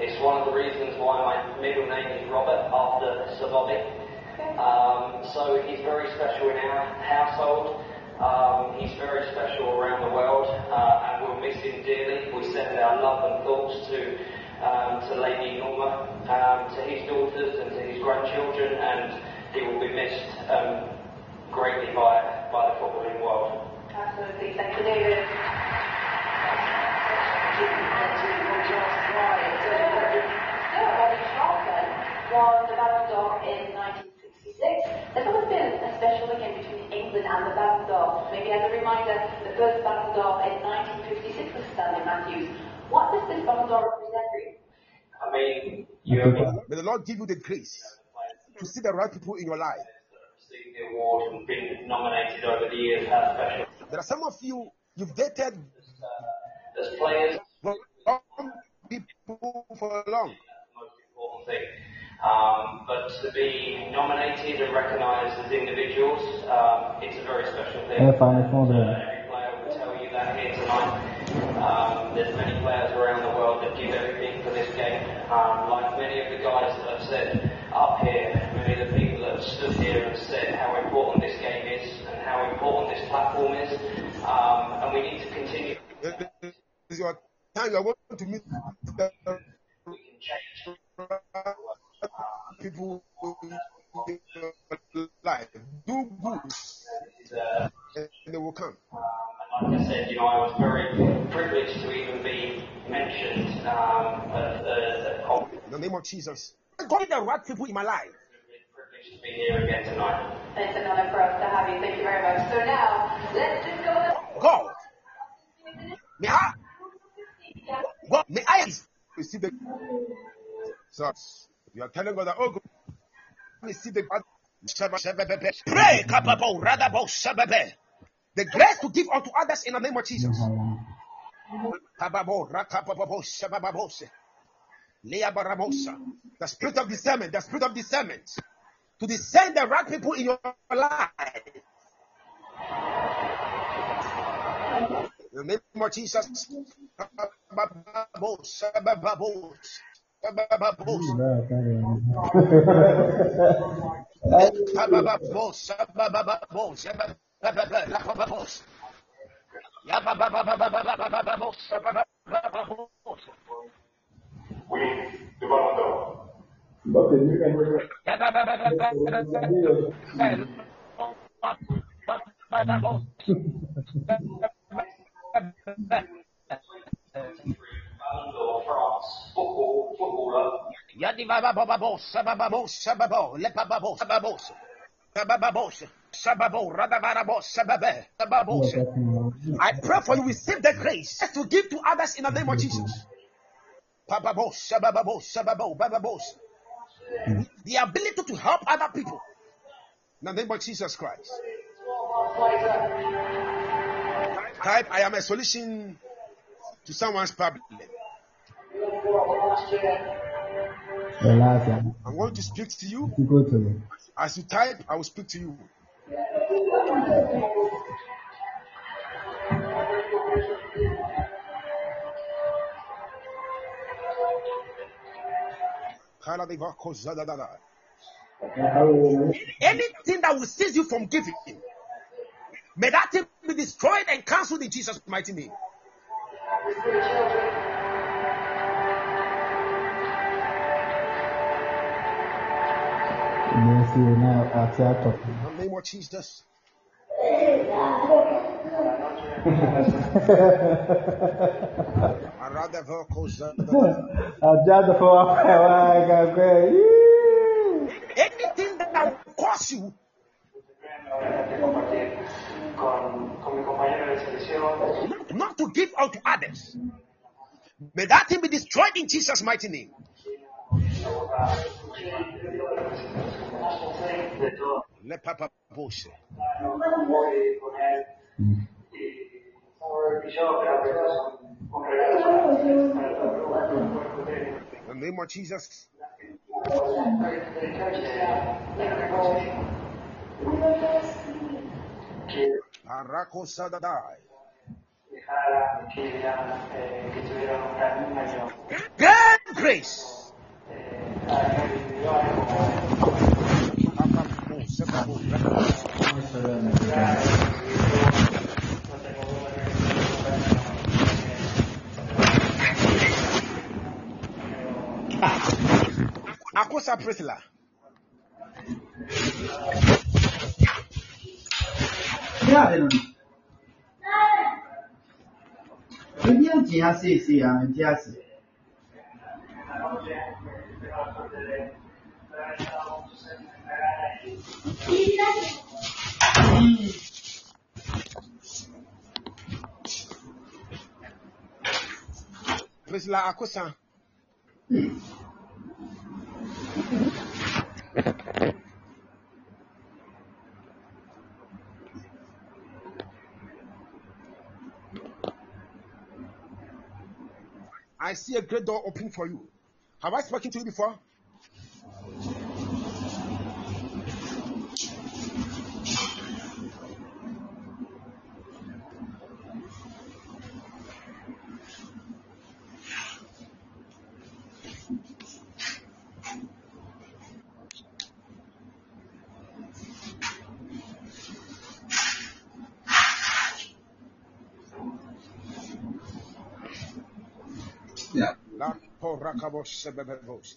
It's one of the reasons why my middle name is Robert after Bobby. Um, so he's very special in our household. Um, he's very special around the world, uh, and we'll miss him dearly. We send our love and thoughts to um, to Lady Norma, um, to his daughters, and to his grandchildren, and he will be missed um, greatly by by the footballing world. Absolutely. Thank you, David. Was in 1966. There's always been a special between England and the. Maybe as a reminder, the first in 1956 was Stanley Matthews. What does this you? I mean, May the Lord give you the grace to see the right people in your life. the award nominated over the years. There are some of you, you've dated As players, wrong people for long. most important thing. Um, but to be nominated and recognised as individuals, um, it's a very special thing. É, faz com o Uh, André. every player will tell you that here tonight. Um, there's many players around the world that give everything for this game. Um, like many of the guys that have said up here, many of the people that have stood here and said how important this game is and how important this platform is. Um, and we need to continue. It's your time. You are going to meet the We can change. people in your life. Do good, and they will come. Um, and like I said, you know, I was very privileged to even be mentioned um, at the at conference. In the name of Jesus. God, the right people in my life. Privileged to be here again tonight. It's an honor for us to have you. Thank you very much. So now, let's just go to God, may I, God, may I receive the. So you are telling God that, oh, God, receive the. Pray. The grace to give unto others in the name of Jesus. The spirit of discernment, the spirit of discernment. To discern the right people in your life. In the name of Jesus. Oui, I pray for you, receive the grace to give to others in the name of Jesus. The ability to help other people. In the name of Jesus Christ. Type, I am a solution to someone's problem. I'm going to speak to you. As you type, I will speak to you. Anything that will seize you from giving, may that thing be destroyed and cancelled in Jesus' mighty name the sick children. Nancy and now outside talking. Name more cheese dust. <laughs> Anything that will cost you con, con mi compañero de selección. Not to give out to others. May that thing be destroyed in Jesus' mighty name. In the name of Jesus eh, que tuviera un gran mayor. Great grace. Eh, vivió Diya ve nou. Se diyan diya se se ya, diya se. Ves la akosan. I see a great door open for you. Have I spoken to you before? Sebebebos.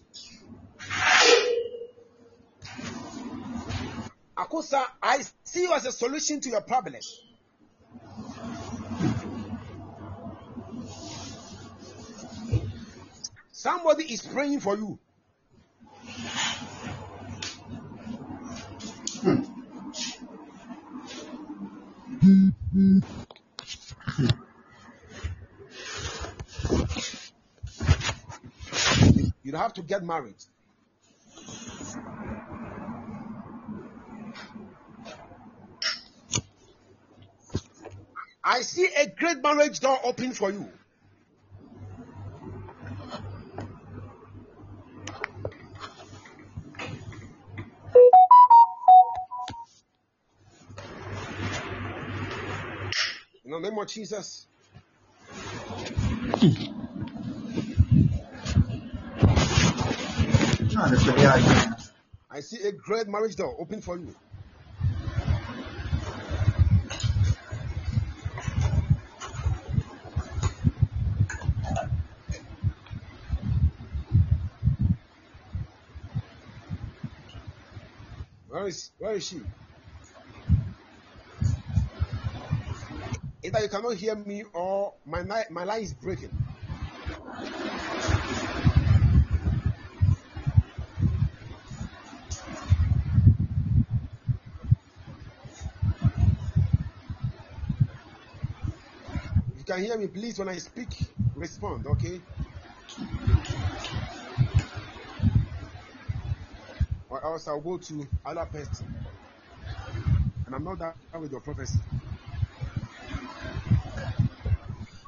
I see you as a solution to your problem. Somebody is praying for you. You have to get married. I see a great marriage door open for you. In the name of Jesus. Hmm. Na da shari'a agye. I see a great marriage door open for you. Where is where is she? Either you cannot hear me or my my line is breaking. If you can hear me, please, when I speak, respond, okay? Or else I'll go to other person. And I'm not done with your prophecy.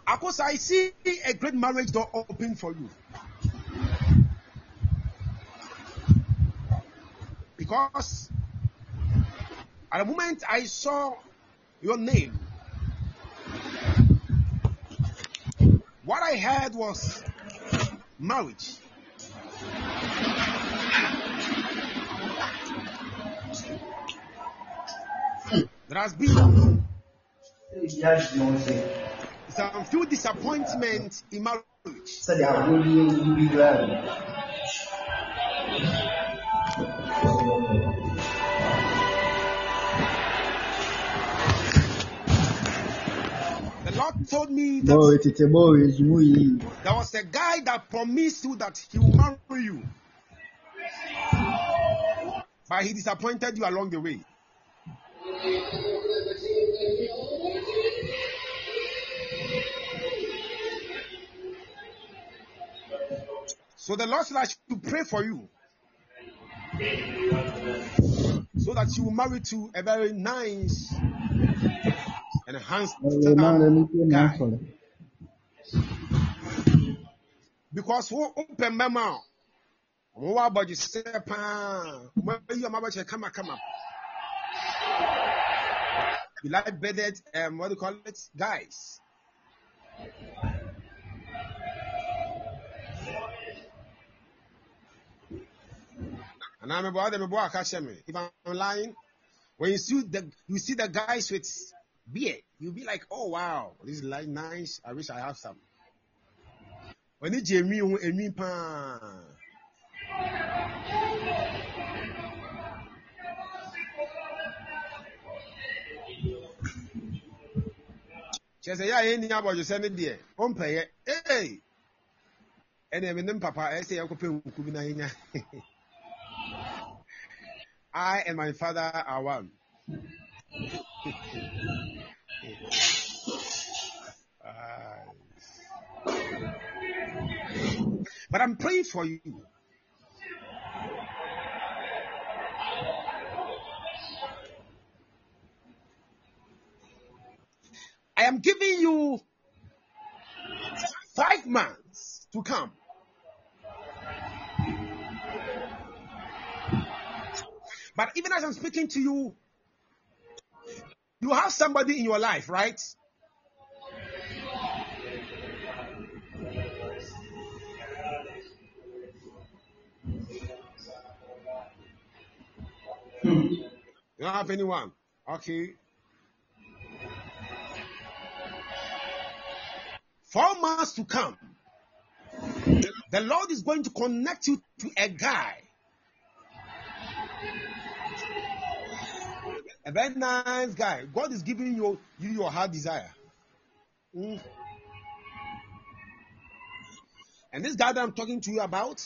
Of course, I see a great marriage door open for you. Because at the moment I saw your name, what I heard was marriage. There has been some few disappointment in marriage. Told me that Boy, tete boy, ezumu yi. there was a guy that promised you that he will marry you. But he disappointed you along the way. So the Lord said I should pray for you. So that you will marry to a very nice and Ọ̀rọ̀ máa rẹ̀ ní handsome kí ẹ̀ máa guy. sọ̀rọ̀. because wo mpɛ mmarima a wɔn wɔ abɔgyesɛ paa wɔn ayi wɔn abɔkyɛ kamakama You like bedded, um, what do you call it? Guys. And I'm about them about catch me. If I'm lying, when you see the you see the guys with beard, you'll be like, oh wow, this is nice. I wish I have some. When you Jamie, Emi pa. kyerɛ sɛ yɛ a yɛnni abɔdwesɛ no deɛ ɔmpɛyɛ ee ɛnna ɛmi ne mpapa ɛsɛ yɛkɔpɛ nku bi na yɛnya I and my father are one. <laughs> but I'm praying for you. I am giving you five months to come. But even as I'm speaking to you, you have somebody in your life, right? You don't have anyone. Okay. Four months to come. The Lord is going to connect you to a guy. A very nice guy. God is giving you, you your heart desire. Mm. And this guy that I'm talking to you about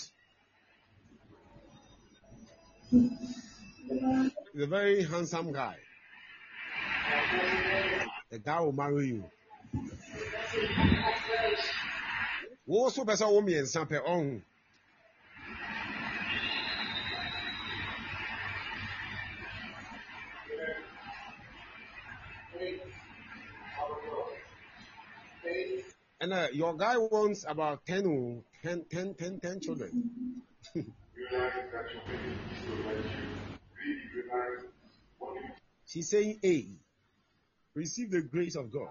is a very handsome guy. The guy will marry you. wo so pɛ sɛ wo mmiɛnsa pɛ And uh, your guy wants about 10, 10, 10, 10, 10 children. <laughs> She's saying, A, receive the grace of God.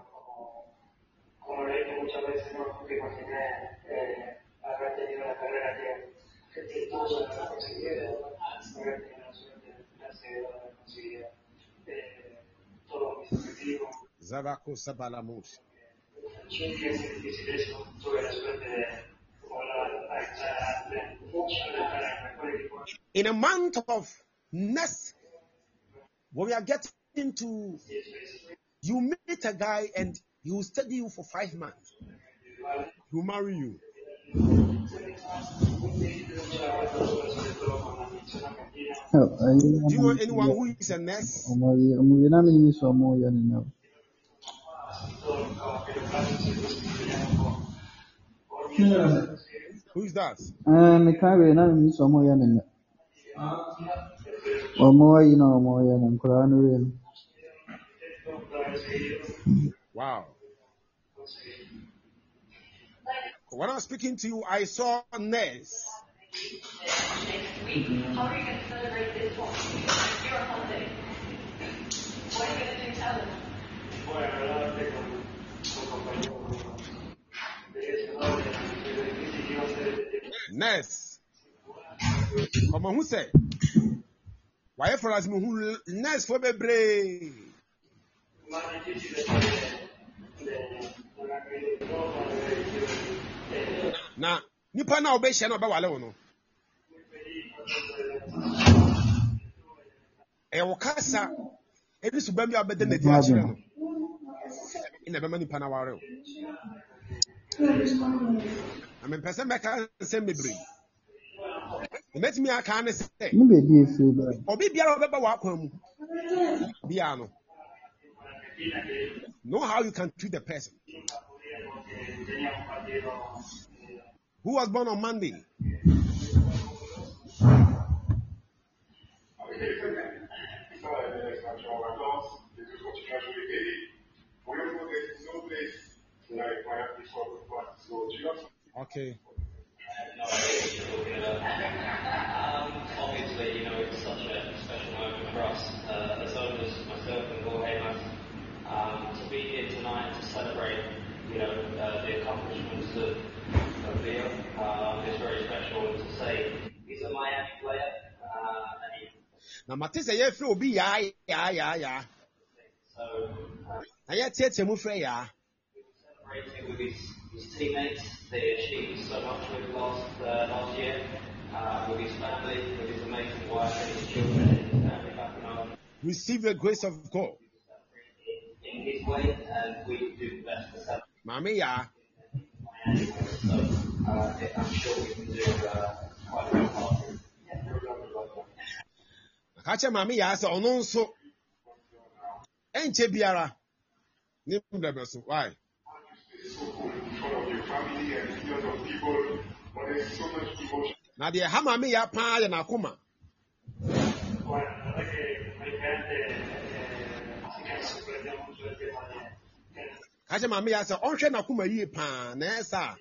Zavako Sabalamus. In a month of next, when we are getting to, you meet a guy and he will study you for five months. He will marry you. Oh, Do you know anyone who is a nurse? ọmọ yẹ ọmọ yẹ náà mi sọ ọmọ yẹ nìyẹn o. Who is that? Wow. When I was speaking to you, I saw nurse. Nurse. Ọmọ hu sẹ, wàyẹ wayɛ fɔlɔsi mu hu nɛɛsi fo bebree. na nipa na ɔbɛhyia na ɔbɛwale wɔn no ɛwɔ kasa ebi suban bi a bɛda n'adi akyerɛ no ɛna bɛma nipa na wale o na mpɛsɛ mɛka nsɛm bebree. Mẹ́tìmí aka ne sẹ́, Ní bèbí efiri bẹ́ẹ̀. ọbí biara ọbẹ̀ bá wà akwan mu. Biara no. Know how you can treat the person. Who was born on Monday? Okay obviously, you know, it's such a special moment for us, uh, as myself and Jorge, um, to be here tonight to celebrate, you know, the accomplishments of, of Leo um, very special to say he's a Miami player. Uh, na mate sɛ yɛfrɛ obi yaa yaa yaa yaa na yɛteɛteɛ mu frɛ yaa with teammates. They achieved so much over last, uh, last year uh, with his family, with his amazing wife and his children and family back in Ireland receive the grace of god in his way, and we do the best for them. maame yaa So uh, I'm sure we can do uh, quite a good part. ka kyerɛ maame yaa sɛ ɔno nso ɛnkyɛ biara ne mbɛbɛ so why na deɛ ha maame yaa paa yɛ n'akoma Bueno, la verdad que francamente eh, sí que me sorprendió mucho el tema de ka kyerɛ maame yaa sɛ ɔnhwɛ n'akoma yie paa na ɛsɛ a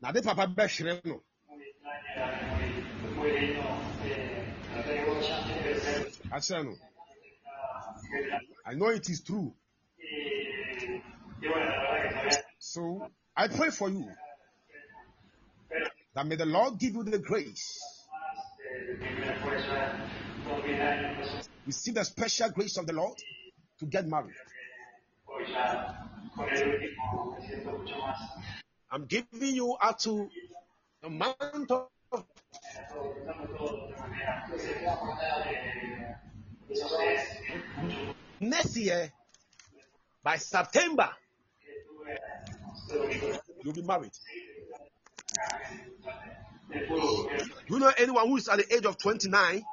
na de papa bɛhwere no muy extraña, muy, muy lindo. Eh, no tengo chance de ver ka kyerɛ no muy grande. i know it is true So i pray for you that may the lord give you the grace. Receive the special grace of the lord to get married. I'm giving you up to the month of next year by september you'll be married. Do you know anyone who is at the age of 29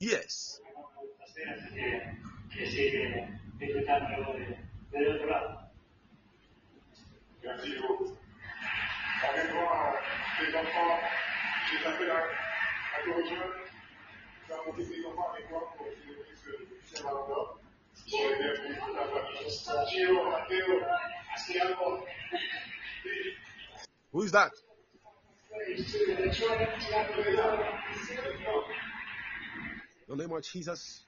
years? Who is that? The name of Jesus.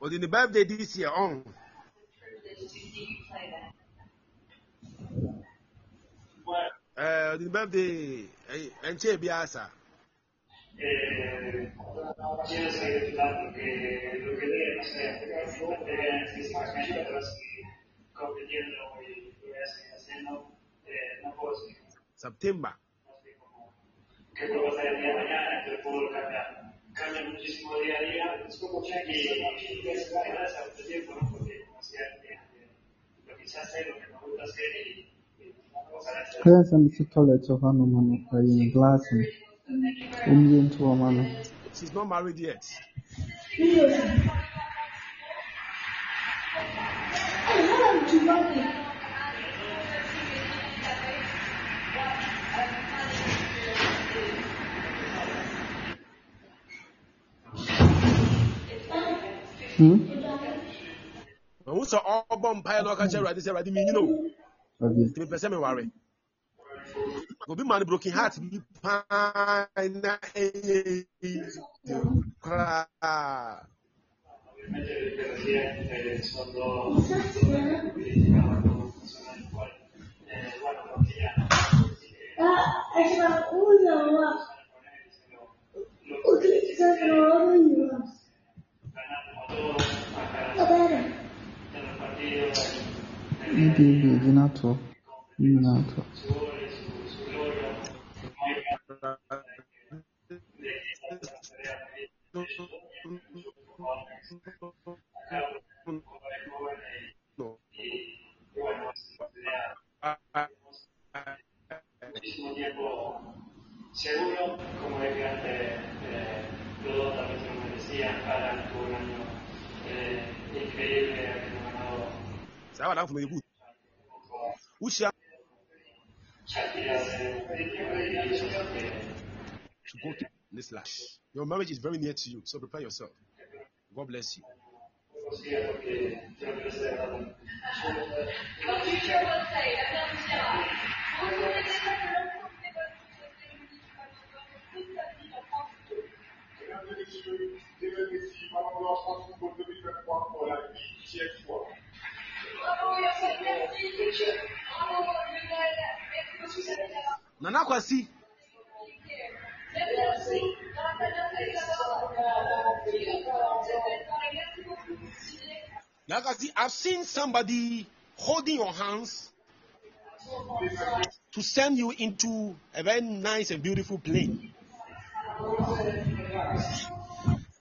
But in the birthday this year, on uh, the birthday, and Chebiasa. eh, tienes que decirlo que lo que debes hacer, ne glass no ɔmmie nto ɔma no She's not married yet. Hmm? But who's all bomb pie no catch ready say ready me you know. Ɔde Person me worry. Broken heart bi paa na que recién eh, son dos identificados seguro, como es que antes Rodolfo también se lo merecía, un año increíble, ha ganado. Se ha ganado, fue medio puto. Uy, se go through this life. Your marriage is very near to you, so prepare yourself. God bless you. Nana Kwasi. Nana Kwasi, I've seen somebody holding your hands to send you into a very nice and beautiful plane.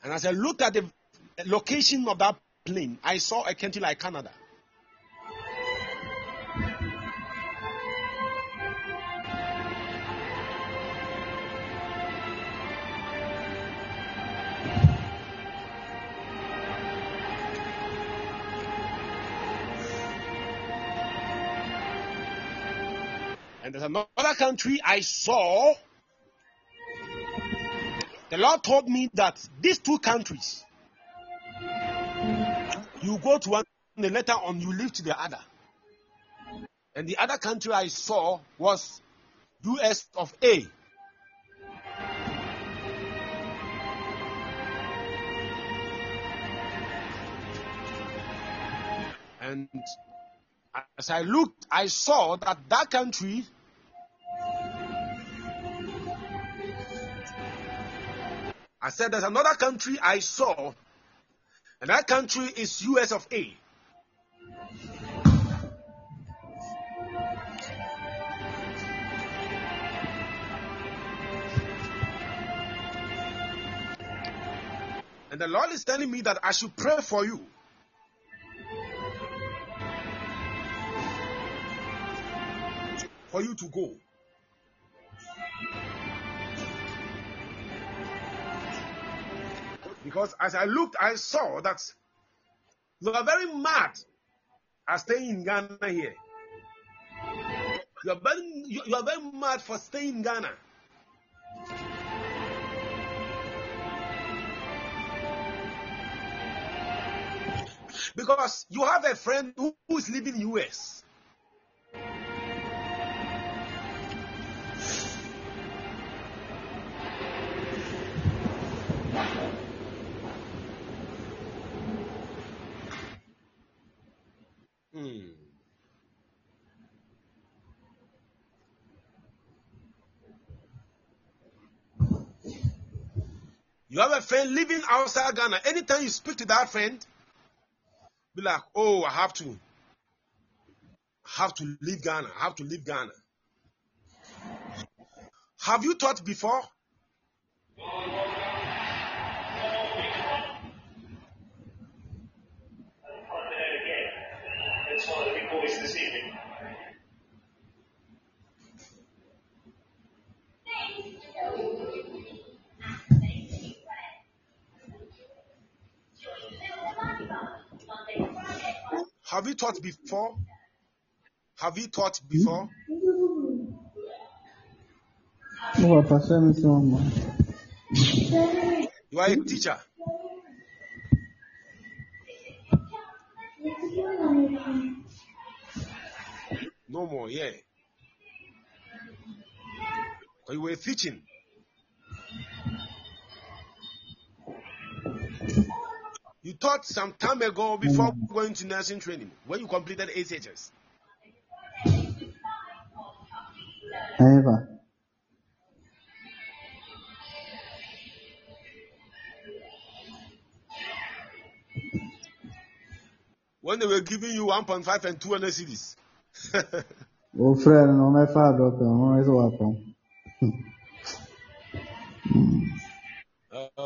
And as I looked at the location of that plane, I saw a country like Canada. There's another country I saw. The Lord told me that these two countries, you go to one the later on, you leave to the other. And the other country I saw was US of A. And as I looked, I saw that that country I said there's another country I saw, and that country is US of A. And the Lord is telling me that I should pray for you. For you to go. Because as I looked, I saw that you are very mad at staying in Ghana here. You are very, you, are very mad for staying in Ghana. Because you have a friend who, who is living in US. You have a friend living outside Ghana. Anytime you speak to that friend, be like, oh, I have to, have to leave Ghana. I have to leave Ghana. Have you thought before? Have you thought before? Have you thought before? You are a teacher. No more, yeah. But you were teaching. Taught some time ago before going to nursing training when you completed ACHS. Eva. When they were giving you 1.5 and 200 cities. <laughs> O frère, no me fa doctor, no me so wapon.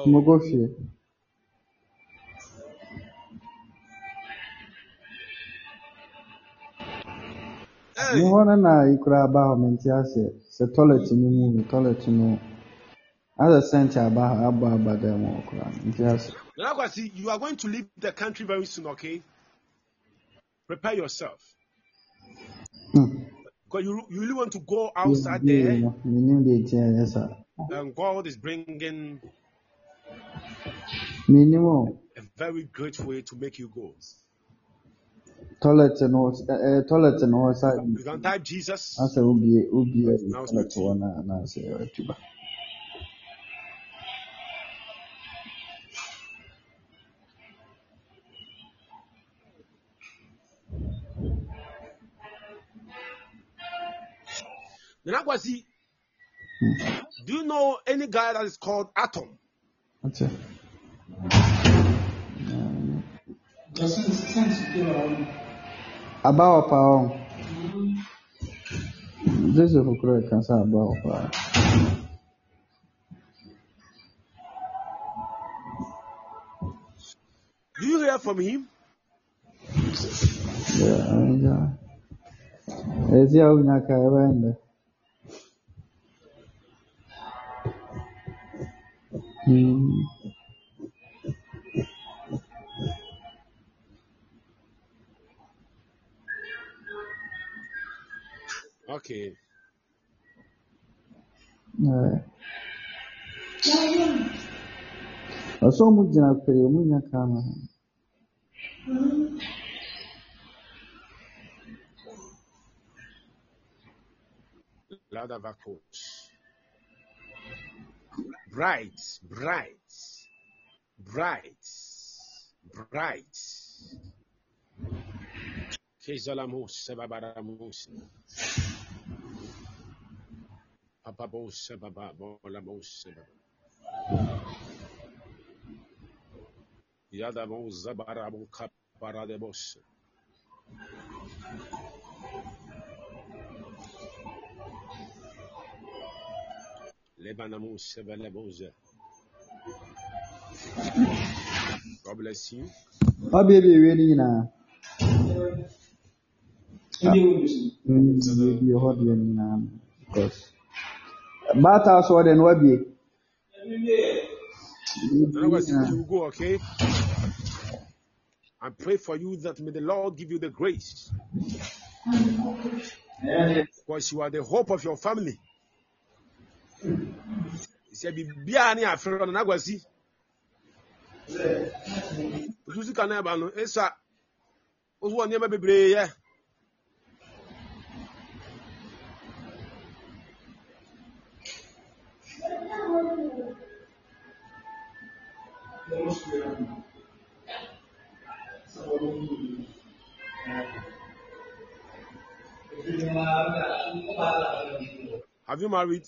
Mo go Ni hɔ no na ikura aba hɔ mente ase. Sɛ toilet no mu no, toilet no asɛ sɛnti aba hɔ abɔ aba dɛm hɔ koraa mente ase. Nanakwasi, you are going to leave the country very soon, okay? Prepare yourself. Hmm. Because you, you really want to go outside there, Menim deɛ nti ɛyɛ saa. and God is bringing Menim o. a very great way to make you go. Toilet no ɛ ɛ toilet no hɔ sa You can type Jesus. asɛ wobie wobie Now toilet speak to hɔ you. na na asɛ atu ba. Do you know any guy that is called Atom? Aba ọpa ọ. Jesu kokoro kasa aba ọpa. Do you hear from him? Ya. Ezi au nyaka. Hmm. Ok. Ɔsɔ mu gyina muito mu Lada kama. Louder backwards. Bright, bright, bright, bright. Kizalamus, sebabaramus. Bababouça, babá, bola, bolsa, babá. Yadamon, zabarabon, caparadebouça. Lebanamon, sebalabouza. God bless you. Oh, baby, really now. Yeah. Mm, you're hot, because baata so no. Otherwise, you will go, okay? I pray for you that may the Lord give you the grace. Because you are the hope of your family. Sɛ biribiara ne afrɛ no n'agwasi. Otu sika na ɛba no. Have you married?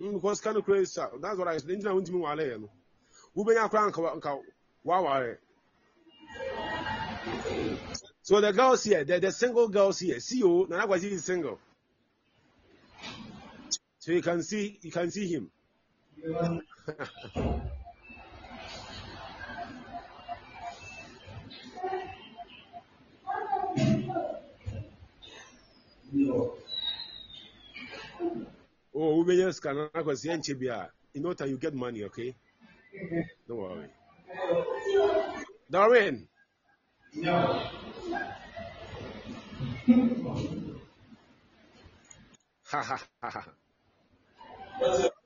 Mm, because kind of crazy. That's what I said. Ntina wuntimi wale yɛ no. Wobɛnya koraa nka wa- nka waware. So the girls here, the, the single girls here, you, Nana Kwasi is single. So you can see, you can see him. <laughs> Oh, we just can Chibia. In time you get money, okay? Don't worry. Darwin. No. Ha ha ha ha.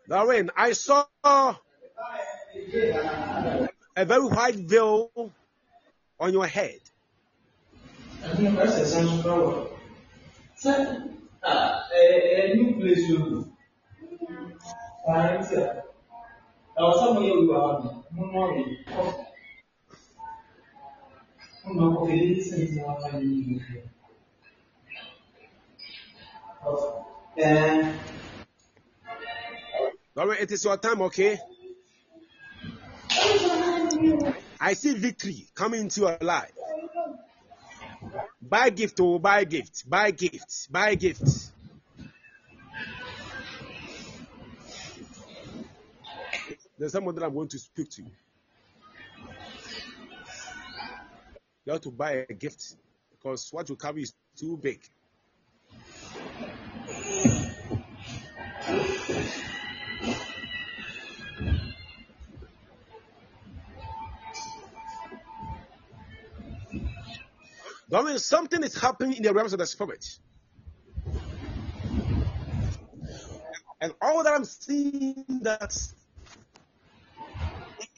Darwin, I saw a very white veil on your head. It is your time, okay? I see victory coming into your life. Buy gift, oh, buy gift, buy gift, buy gift. There's someone that I'm going to speak to. You have to buy a gift because what you carry is too big. That means something is happening in the realms of the spirit. And all that I'm seeing that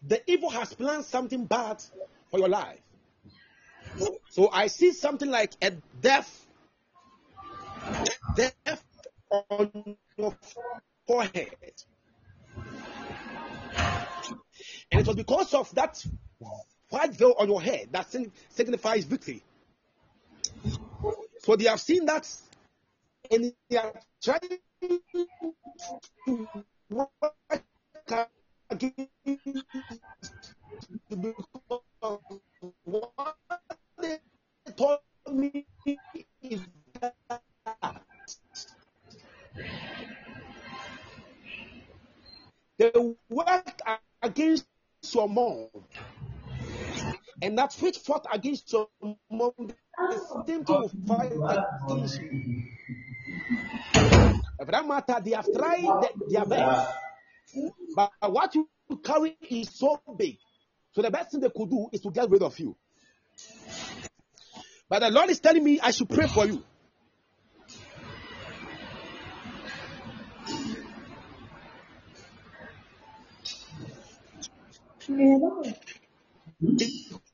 the evil has planned something bad for your life. So I see something like a death, death on your forehead. And it was because of that white veil on your head that signifies victory. So they have seen that and they are trying to work against what they told me is that they worked against your mom, and that which fought against your mom, the same thing will fight against you. For that matter, they have tried their best, but what you carry is so big. So the best thing they could do is to get rid of you. But the Lord is telling me I should pray for you.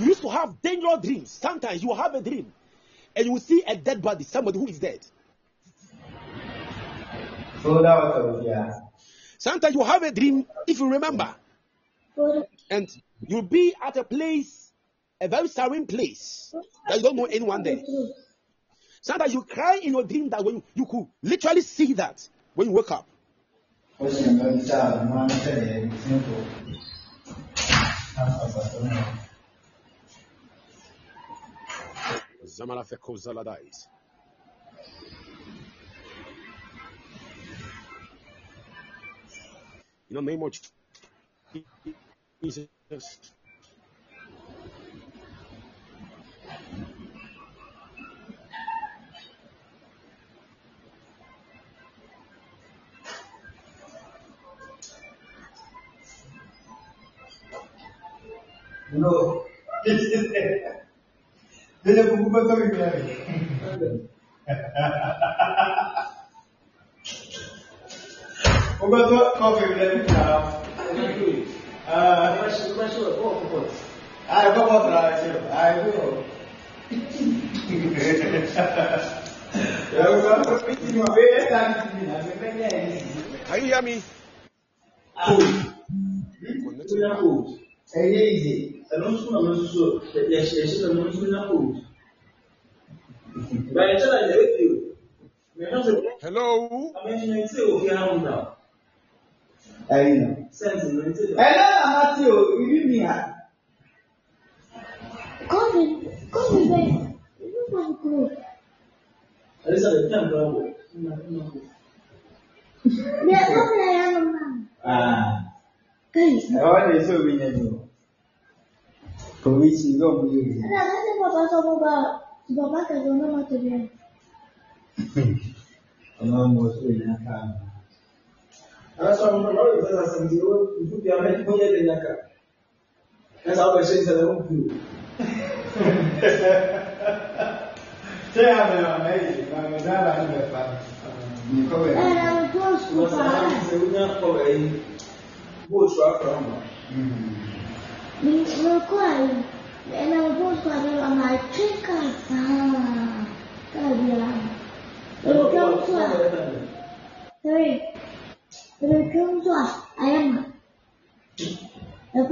used to have dangerous dreams. Sometimes you have a dream and you see a dead body, somebody who is dead. Sometimes you have a dream, if you remember, and you'll be at a place, a very serene place, that you don't know anyone there. Sometimes you cry in your dream that when you, you could literally see that when you wake up. In the name of Jesus. No. Yo le mi clave. Ó gbọ́ tó kọfì rẹ̀ ní ìjàrá. Àìkọ́ bọ́ tàrà ṣe àìkọ́ rọ̀. Ẹ̀rọ sọ pé kí ni. Can you hear me? Cold. Connected è easy, se non sono messo, riesce a non sono appunto. Beh, c'è la dire più. Hello. Ẹyin. Ẹ náà máa ti o, ìlú mi à. Kọ́ọ̀dù kọ́ọ̀dù bẹ́ẹ̀ ìlú máa ń kúrò. Àdéṣà lè tẹ̀ ń bá wọ̀. Bí ẹ bá fẹ́ yára máa. Ẹ̀wọ́n lè ṣe òbí yẹn ni o. Powiedz mi domu nie wiem. Ale będę baba to baba, baba tego mama to wie. Ona może na kamień. Ale są może małe bez zasędziło, i tu piamy nie pojedę na kamień. Ja cały się za lewą pił. Ṣé àmì ọ̀nà yìí máa ń dára ní ẹ̀fà? Nǹkan wẹ̀. Ẹ̀rọ tó sùn fàárà. Wọ́n sọ láti ṣe wíná kọ̀ ẹ̀yìn bóòṣù àfọ̀rọ̀ mọ́. Hmm. Me cry. And I will go school and I'm like, drink us. Ah, God, yeah. They will come to us. Three. They will come to us. I am. The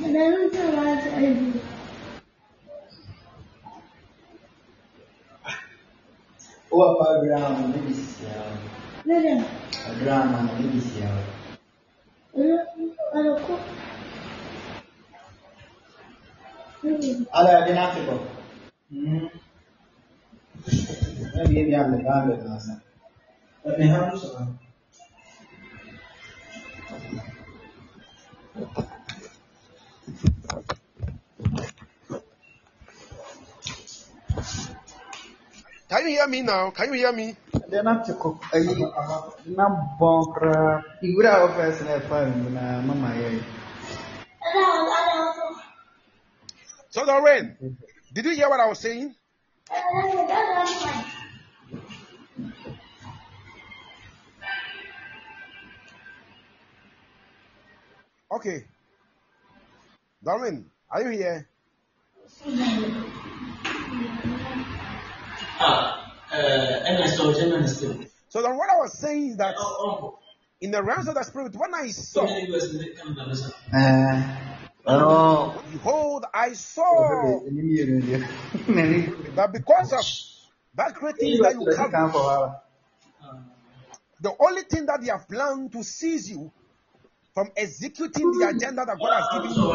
منعت وأسأل هو programa inicial. Melhor. Programa inicial. Ala bin Afrika. Nabi ini ambil ambil nasa. Tapi harus. Thank you. Can you hear me now? Can you hear me? ɛde no ate kɔ ayi na bɔn koraa nwura a wɔfɛ sɛ na ɛfa mu na mama yɛ So, Lauren, did you hear what I was saying? Okay. Darwin, are you here? So then what I was saying is that in the realms of the spirit, when I saw, behold, I saw that because of that great thing that you have, the only thing that they have planned to seize you from executing the agenda that God has given you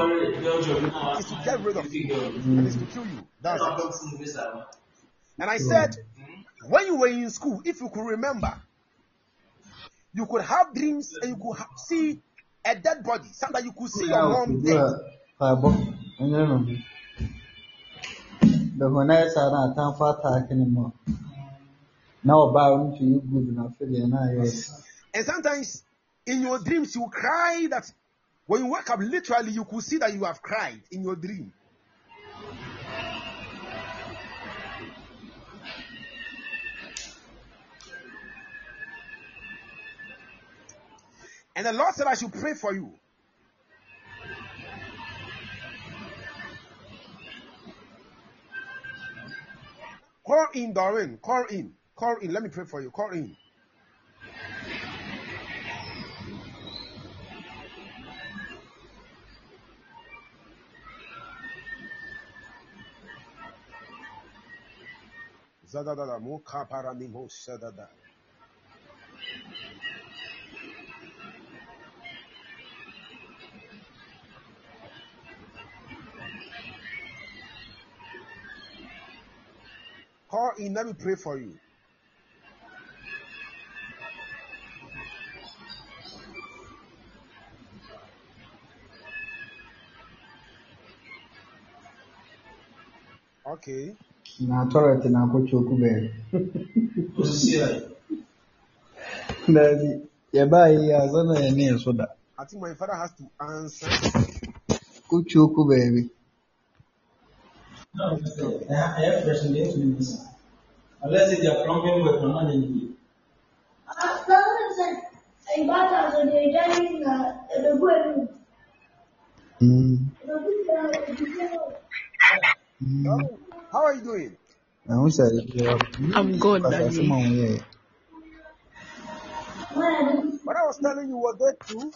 is to get rid of you is to kill you. That's. And I said, when you were in school, if you could remember, you could have dreams and you could see a dead body. Sometimes you could see your mom dead. bɛhɔ na yɛ saa na atamfo ataake ne mu a na ɔbaa no nso yɛ good na deɛ na ayɛ And sometimes in your dreams, you cry that when you wake up, literally, you could see that you have cried in your dream. And the Lord said, I should pray for you. Call in, Doreen. Call in. Call in. Let me pray for you. Call in. Call in, let me pray for you. Okay. na tɔrɔt na akɔtwe oku baabi daabi yɛbaa yi asa na yɛne ɛyɛ fresh no deɛ ntumi bisa unless if they are plumbing work na na yɛ Oh, how are you doing? ɛho sɛ I'm good, asase Daddy. ma ho yɛɛ What I was telling you was there too.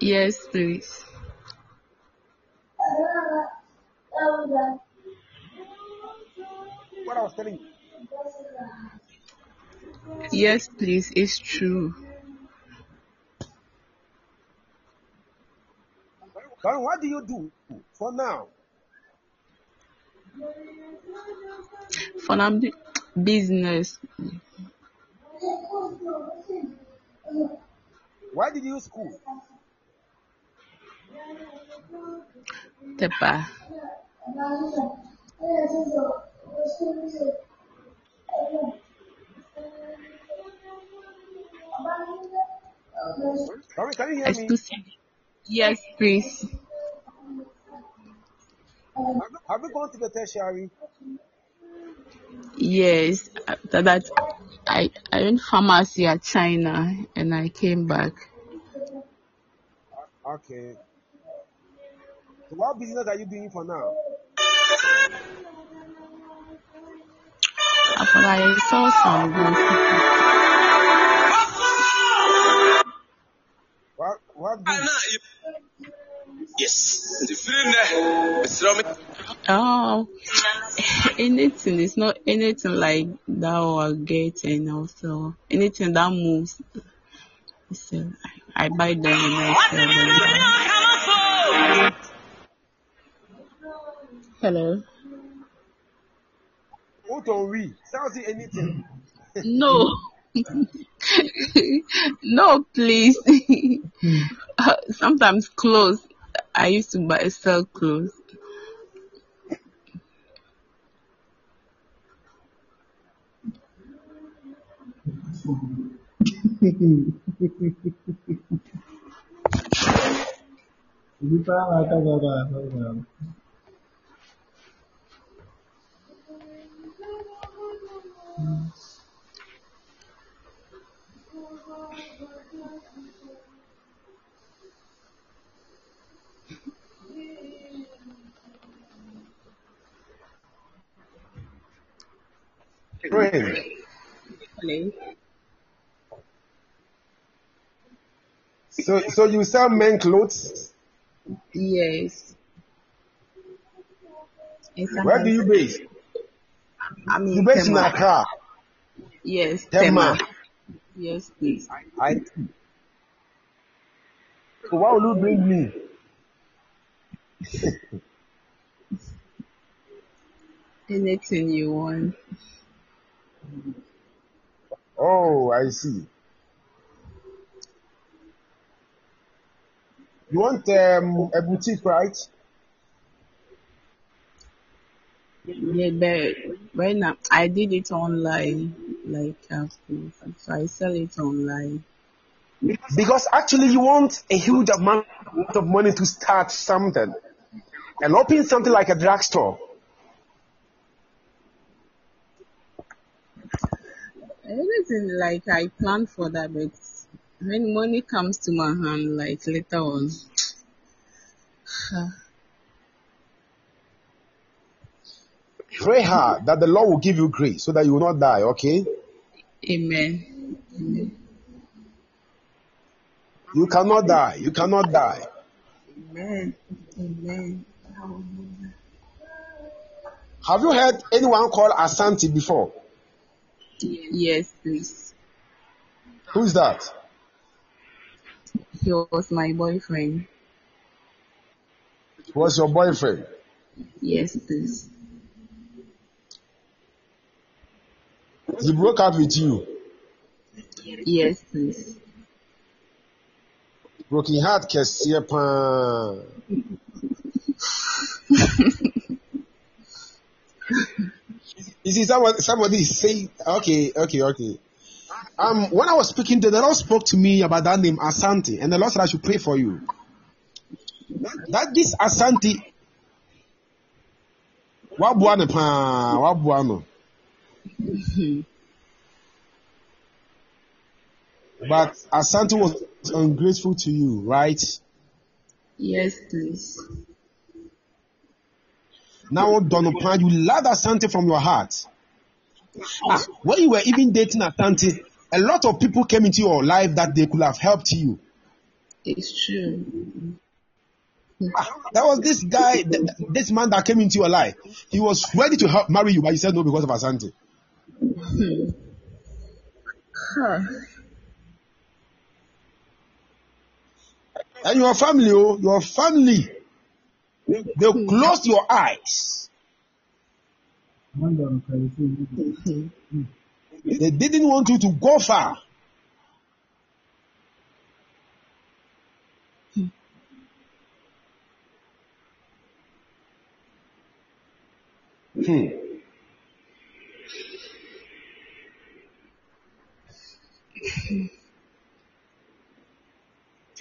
Yes, please. What I was telling you. Yes, please. It's true. Darren, what do you do for now? For now, bu- business. Why did you school? Tepa. Darren, can you hear me? Yes, please. Have you- gone to the tertiary? Yes. After that, I I went pharmacy at China and I came back. Okay. So what business are you doing for now? I saw some. What what? Yes. Oh, anything. It's not anything like that or get and also anything that moves. So uh, I, I buy them and I sell them. Hello. What on we? Sounds anything. <laughs> No. <laughs> no, please. Uh, <laughs> Sometimes clothes. I used to buy sell clothes. Nipa aka baba baba. Friend, so so you sell men clothes? Yes. Where do you base? I mean You base in Tema. Accra, Yes, Tema. Tema. Yes, please. I. So why will you bring me? Anything you want. Oh, I see. You want um, a boutique, right? Yeah, but right now I did it online, like uh, so I sell it online. Because actually, you want a huge amount of money to start something and open something like a drugstore. Anything like I plan for that, but when money comes to my hand, like later on, <sighs> Pray hard that the Lord will give you grace so that you will not die, okay? Amen. Amen. You cannot die. You cannot die. Amen. Amen. Have you heard anyone call Asante before? Yes, please. Who is that? He was my boyfriend. Who was your boyfriend? Yes, please. He broke up with you. Yes, please. Broken heart kɛseɛ paa. <laughs> You see, somebody, somebody is saying, okay, okay, okay. Um, when I was speaking, the Lord spoke to me about that name Asante, and the Lord said I should pray for you. That this Asante, waboa no paa, waboa no. But Asante was ungrateful to you, right? Yes, please. Now, Donald Pan, you love Asante from your heart. Ah, when you were even dating Asante, a lot of people came into your life that they could have helped you. It's true. Ah, there was this guy, th- th- this man that came into your life. He was ready to help marry you, but he said no because of Asante. Huh. And your family, oh, your family, they closed your eyes. They didn't want you to go far. Hmm.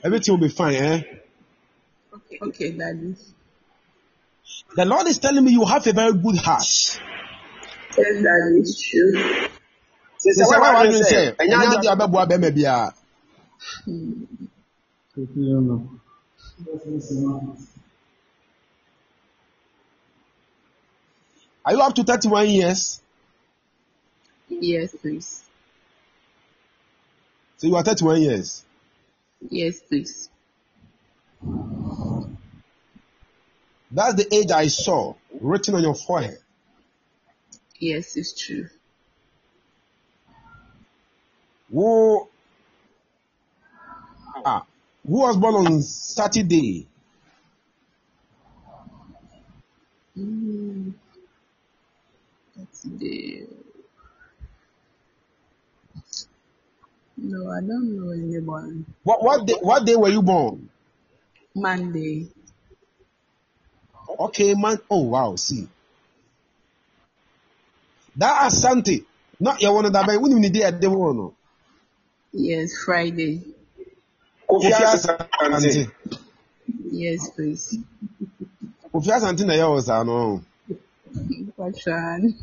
Everything will be fine, eh? Okay, okay, daddy. The Lord is telling me you have a very good heart. Yes, daddy, it's true. Sɛ sɛ wa wadwin sɛ ɛnya adi abɛboa bɛrima biara. Are you up to thirty-one years? Yes, please. So you are thirty-one years. Yes, please. That's the age I saw written on your forehead. Yes, it's true. Who ah who was born on Saturday? Mm, the. No, I don't know anyone. What what day, what day were you born? Monday. Okay, man. Oh wow, see. That Asante. Not your one of that, when you need at the one. Yes, Friday. Kofi Asante. Yes, please. Kofi Asante na yɛ wɔ saa no. Patron.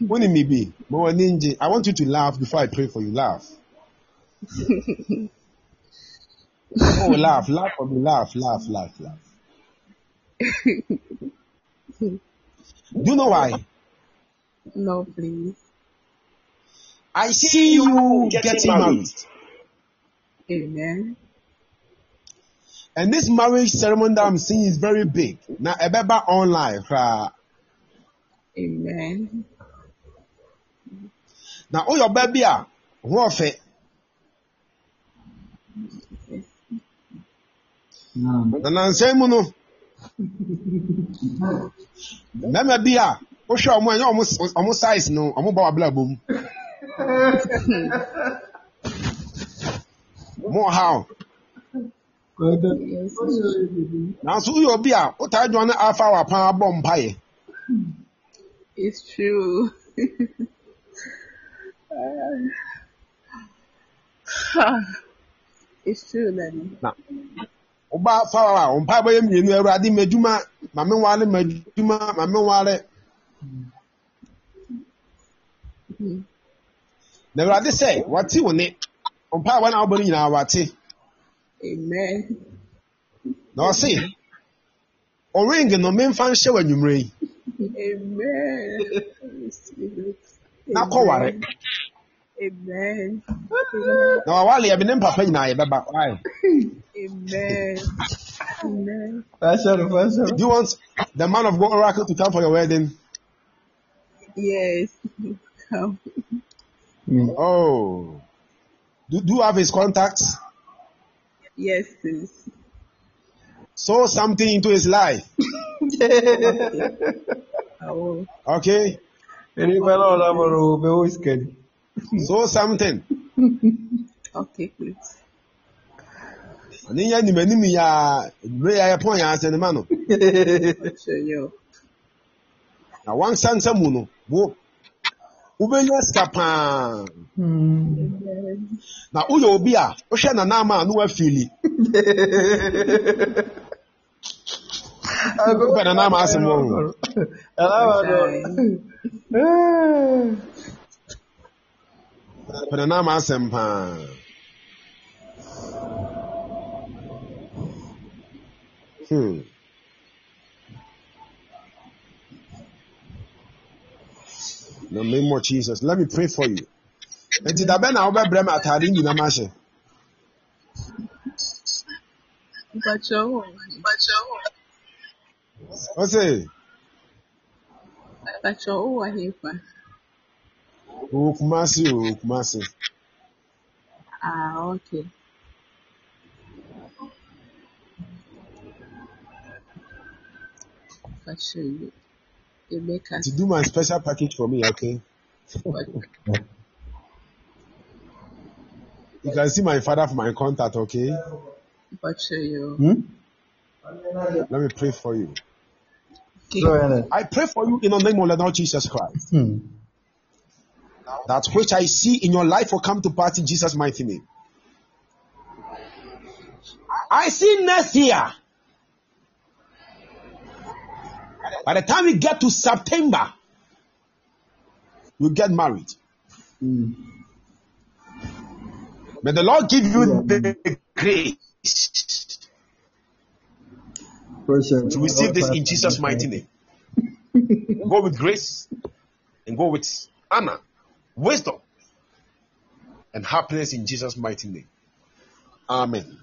When me be, but ninja, I want you to laugh before I pray for you. Laugh. <laughs> Oh, laugh, laugh for me, laugh, laugh, laugh, laugh. Do you know why? no, please. I see you getting married, Amen. and this marriage ceremony that I'm seeing is very big. Now, ebeba online. Amen. Now, oh, your baby, ah, what fe? Na nansɛn mu no, mmarima bi a wohwɛ ɔmo ɛnyɛ ɔmo ɔmo size no, ɔmo bɔ wabla bom. Mo ha o. Yes, Nanso woyɛ obi a wotaa dwan ne afa wa pan abɔ mpaeɛ. it's true. <laughs> it's true, Daddy. Na woba fa wa a wo mpae bɛyɛ mmienu awurade m'adwuma ma me nware m'adwuma ma me nware. Na awurade sɛ wate wo ne. Wo mpae wa na wobɔ no nyinaa wate. Amen. Na ɔse ɔring no memfa nhyɛ w'anwummere yi. Amen. Receive it. Na kɔware. Amen. Na wawale yɛ me ne mpapa nyinaa yɛbɛba. Why? Do you want the man of God oracle to come for your wedding? Yes. Come. Oh. Do, do you have his contacts? Yes, please. Sow something into his life. I <laughs> will. Okay? <laughs> Anybody know that one? Be always scared. Sow something. <laughs> Okay, please. Ani yɛ nim anim yɛ a ebire yɛ pɔn yɛ asɛn ma no. Show you. Na wansa nsa mu no, wo wobɛnya sika paa. Amen. Na woyɛ obi a wohwɛ nanam a no wafili. Wopɛ nanam asɛm wɔ <laughs> Pɛ nanam asɛm paa. Hmm. In the name of Jesus, let me pray for you. Nti da bɛn na wobɛbrɛ me atade nyinaa ma hyɛ. Ɔse, Pacho, who are here owó Kumasi o, owó Kumasi. Ah, okay. Pacho, you. You make us. To do my special package for me, okay? You can see my father for my contact, okay? Pacho, you. Hmm? Let me pray for you. Ahead. I pray for you in the name of the Lord Jesus Christ. Hmm. That which I see in your life will come to pass in Jesus' mighty name. I see next year. By the time we get to September, you get married. Hmm. May the Lord give you the grace to receive this in Jesus' mighty name. Go with grace and go with honor, wisdom, and happiness in Jesus' mighty name. Amen.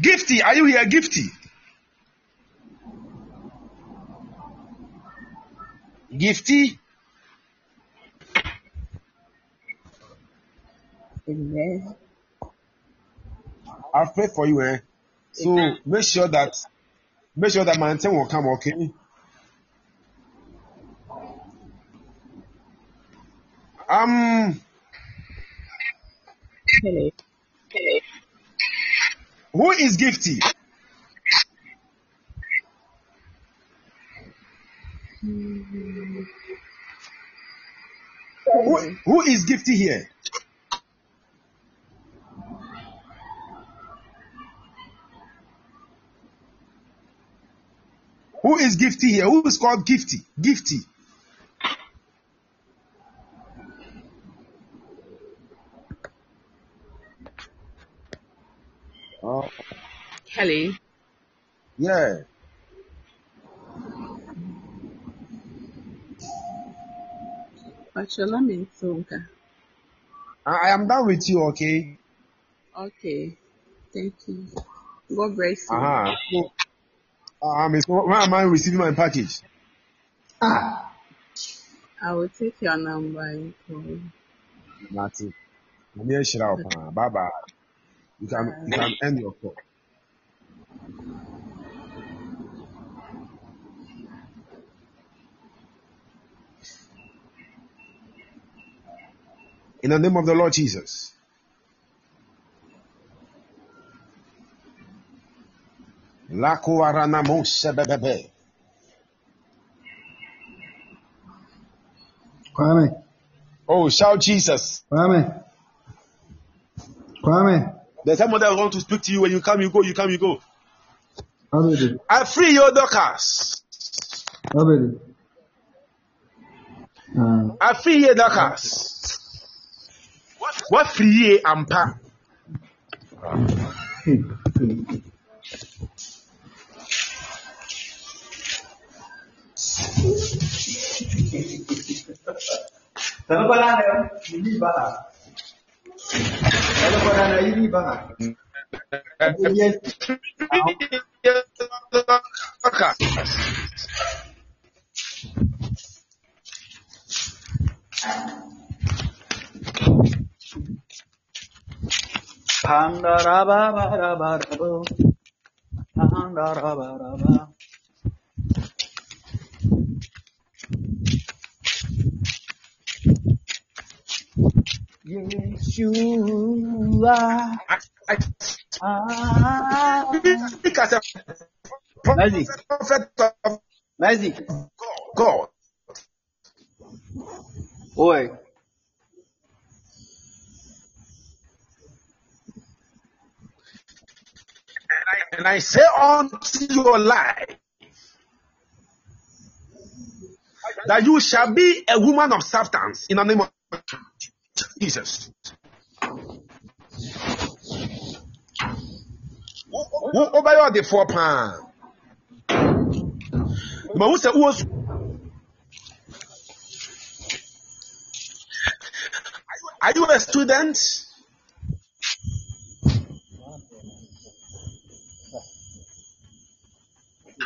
Gifty, are you here, Gifty? Gifty. Amen. I've prayed for you, eh? So make sure that make sure that my anthem will come, okay? Um who is Gifty? Who, who is Gifty here? Who is Gifty here? Who is called Gifty? Gifty. Hello. yeah. In Sonka. I, am done with you, okay? Okay. Thank you. God bless you. Uh-huh. So, um, when am I receiving my package? Ah, I will take your number and call you. Nothing. Bye bye. You can you can end your call. In the name of the Lord Jesus. Kwame, Oh, shout Jesus. Kwame, Kwame, There's someone that I want to speak to you. When you come, you go, you come, you go. I free your. Ah, I free your Dorcas. wafiri yie ampa Thank you. Pandarabarabarabo. Pandarabaraba. Yeshua. I, I Ah. speak as a Mercy. prophet of Mercy. God. Oi. And I say unto your life that you shall be a woman of substance in the name of Jesus. Wo- wobɛyɛ ɔdefoɔ paa ma wo sɛ wowɔ su- Are you a student?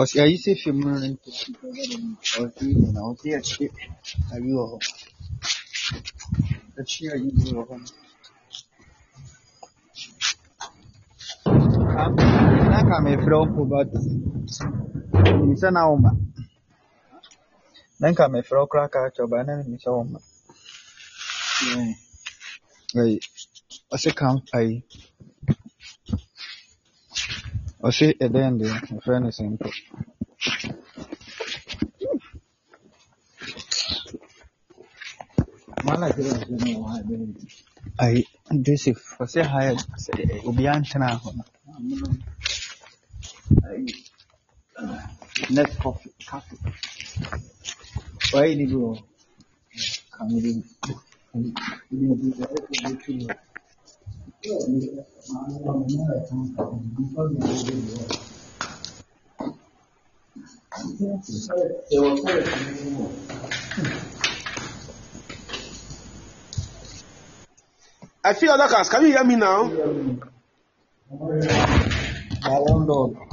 ɔsi akyi ayi wɔ hɔ. Akyi ayi bi wɔ hɔ. Na ka mefrɛ wo mpo but nim sɛ na woma. Na nka mefrɛ wo koraa ka akyɛ wo but na menim sɛ woma. Ayi, ɔsi ka ayi. Ɔsi ɛdɛn deɛ mefrɛ no simple. Ayi, Joseph, ɔsi ha yɛ sɛ obiara ntena hɔ no. Ayi, net coffee, coffee. Wayi ni bi wɔ hɔ. Can we can we do that? I feel other cars. Can you hear me now? Ballon d'Or.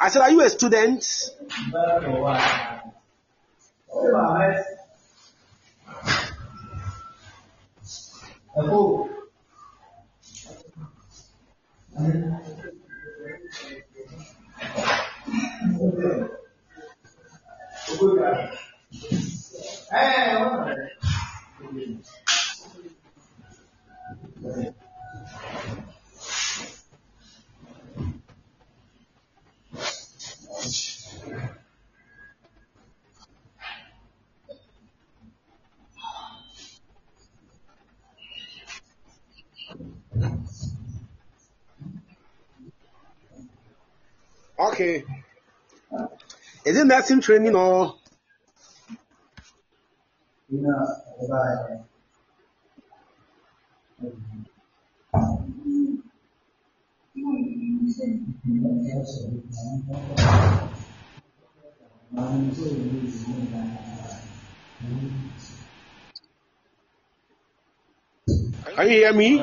I said, Are you a student? 是吧？哎，啊不，嗯，不会的，哎，我。Okay. Is it nursing training or can you hear me?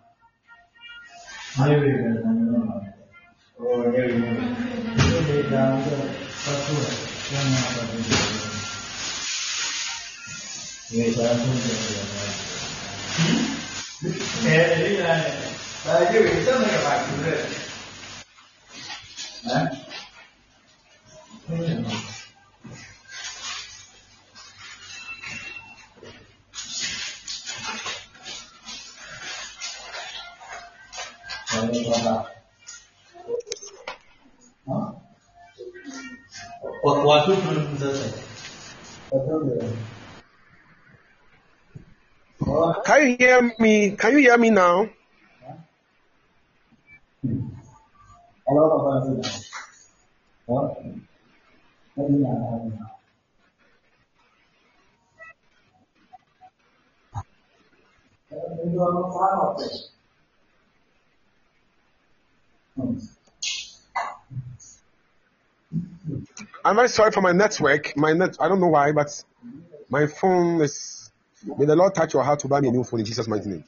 ඡය වේ කරනවා. ඔය ඒ දාන්ත සතු යනවා බලන්න. මේ සාසන දෙකයි. ඒ එළිය නෑ. ආයේ විතරම කපන්නේ. ඈ Can you hear me? Can you hear me now? I'm very sorry for my network. My net, I don't know why, but my phone is. May the Lord touch your heart to buy me a new phone in Jesus' mighty name.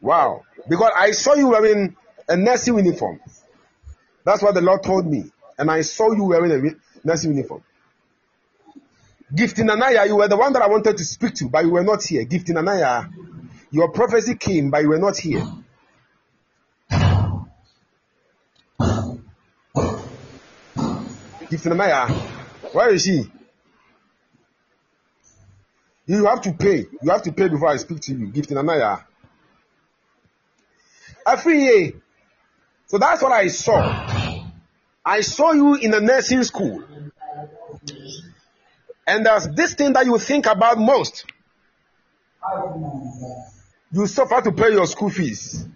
Wow. Because I saw you wearing a nursing uniform. That's what the Lord told me. And I saw you wearing a nursing uniform. Gifting Anaya, you were the one that I wanted to speak to, but you were not here. Gifting Anaya, your prophecy came, but you were not here. Gifting Anaya, where is she? You have to pay. You have to pay before I speak to you. Gifting Anaya. Afriye. So that's what I saw. I saw you in a nursing school. And there's this thing that you think about most. You suffer to pay your school fees.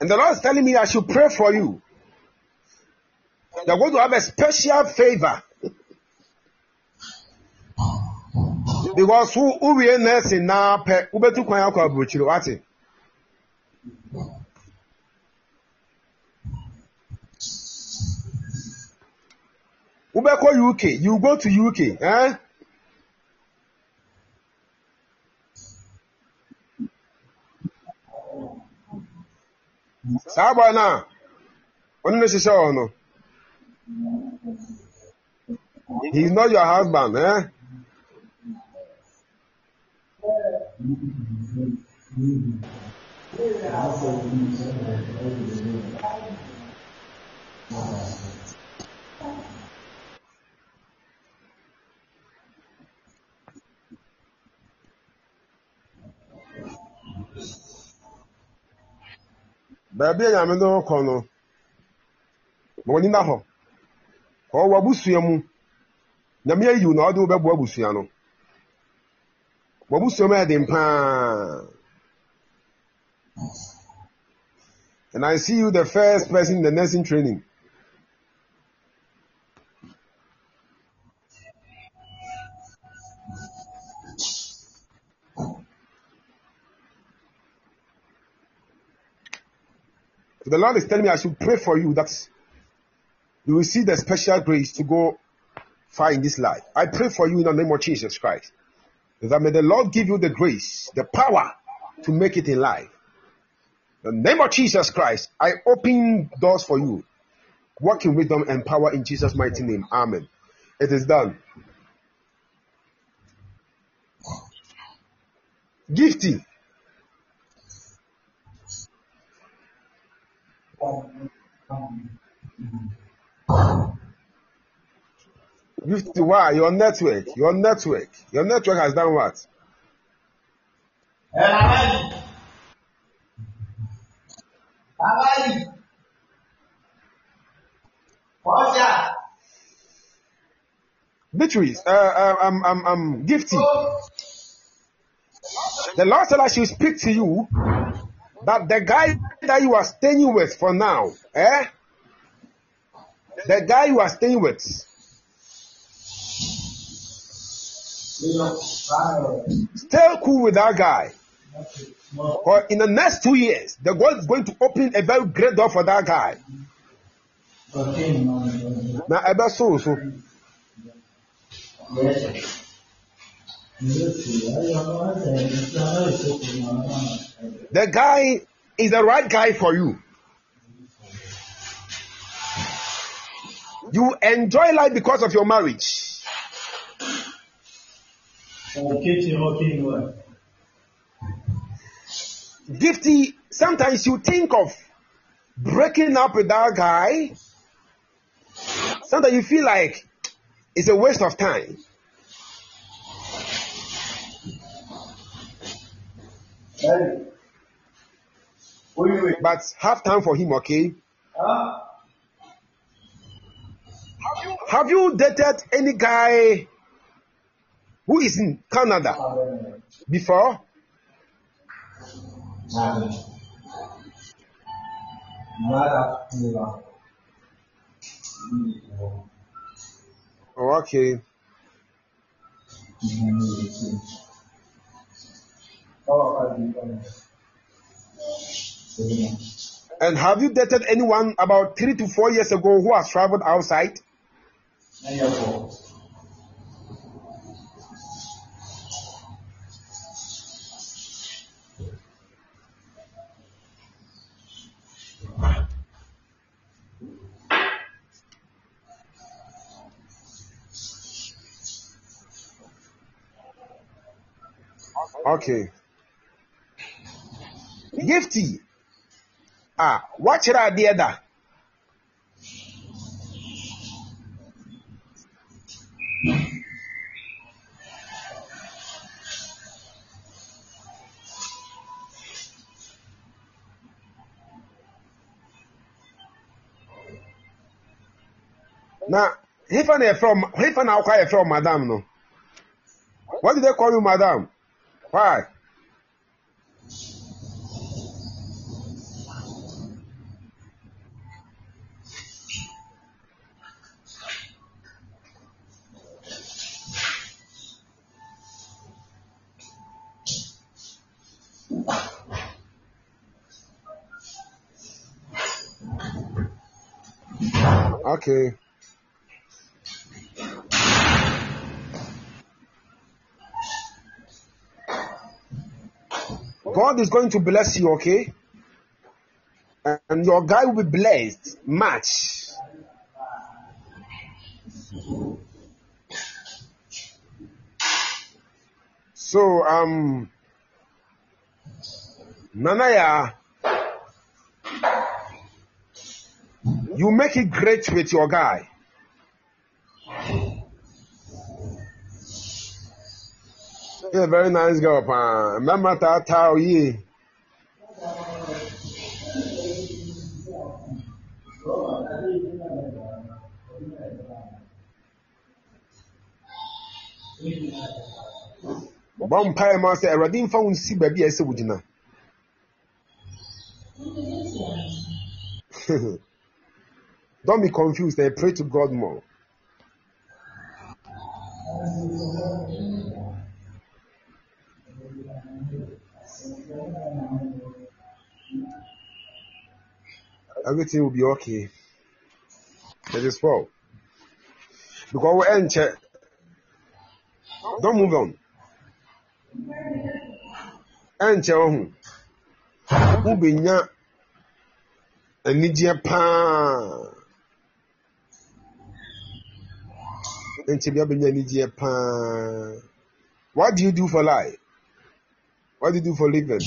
And the Lord is telling me I should pray for you. You're going to have a special favor. Because who who we nursing now pe ubetu kwan akọ aburokyire wate. Wobɛkɔ UK, you go to UK, eh? Saa boy no a ɔne no hyehyɛ wɔ no he is not your husband eh? Baabi a nyame no kɔ ma w'ani na hɔ. Kɔ wɔ abusua mu. Nyame ayiw na ɔde wo bɛboa abusua no. Wɔ abusua mu yɛ den paa and i see you the first person in the nursing training. The Lord is telling me I should pray for you that you will see the special grace to go far in this life. I pray for you in the name of Jesus Christ. That may the Lord give you the grace, the power to make it in life. In the name of Jesus Christ, I open doors for you. Walk in wisdom and power in Jesus' mighty name. Amen. It is done. Gifty. Gifty, why? Your network. Your network. Your network has done what? Beatrice, uh, um, um, um, Gifty. The Lord said I should speak to you that the guy that you are staying with for now, eh? The guy you are staying with, stay cool with that guy. Or in the next two years, the God is going to open a very great door for that guy. Now, ever so so. The guy is the right guy for you. You enjoy life because of your marriage. Gifty, sometimes you think of breaking up with that guy. Sometimes you feel like it's a waste of time. But have time for him, okay? Have you dated any guy who is in Canada before? Oh, okay. And have you dated anyone about three to four years ago who has traveled outside? Okay. Gifty. Ah, wakyerɛ adeɛ da. Na hefa na yɛfrɛ hefa na akɔ yɛfrɛ wo madam no? What did they call you madam? Why? Okay. God is going to bless you, okay? and your guy will be blessed much. So um Nanaya you make it great with your guy. He's a very nice girl, pa. Remember that how ye. bɔ mpaeɛ ma sɛ awurade mfa wo nsi baabi a ɛsɛ wogyina don't be confused. And pray to god more. Everything will be okay. It is well. Because we enter don't move on. Ɛnkyɛ wo ho wobɛnya anigyeɛ paa bia bɛnya anigyeɛ paa what do you do for life what do you do for living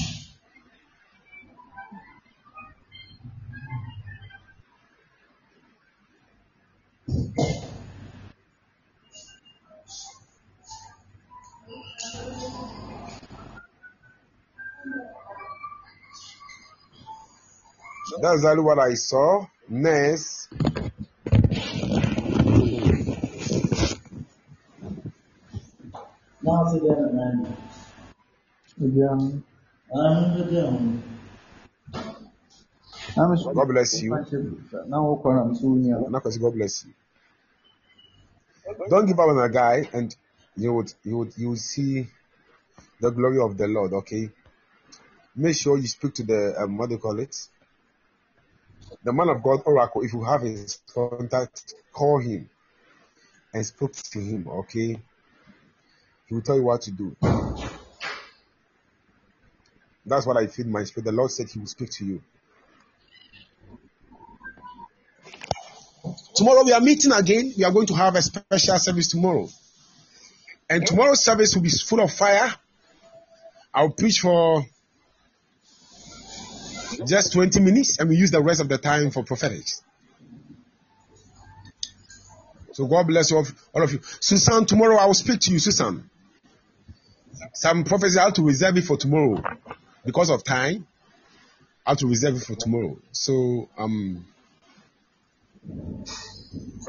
That's exactly what I saw. Next. God bless you. God bless you. Don't give up on a guy, and you would you would you would see the glory of the Lord. Okay. Make sure you speak to the um, what do you call it? The man of God oracle. If you have his contact, call him and speak to him. Okay. He will tell you what to do. That's what I feel in my spirit. The Lord said He will speak to you. Tomorrow we are meeting again. We are going to have a special service tomorrow. And tomorrow's service will be full of fire. I'll preach for just 20 minutes and we use the rest of the time for prophetics. So God bless all of you. Susan, tomorrow I will speak to you, Susan. Some prophecy I have to reserve it for tomorrow because of time. I have to reserve it for tomorrow. So um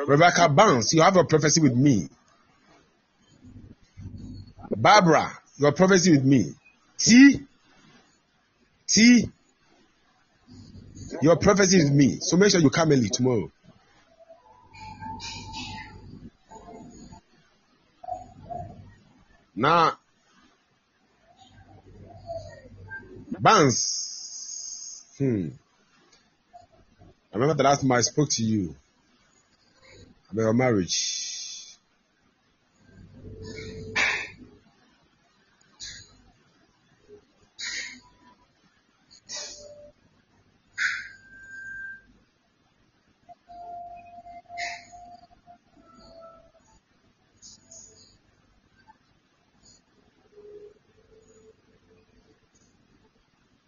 Rebecca Barnes, you have a prophecy with me. Barbara, your prophecy with me. T T your prophecy with me. So make sure you come early tomorrow. Now Barnes. Hmm. I remember the last time I spoke to you about your marriage.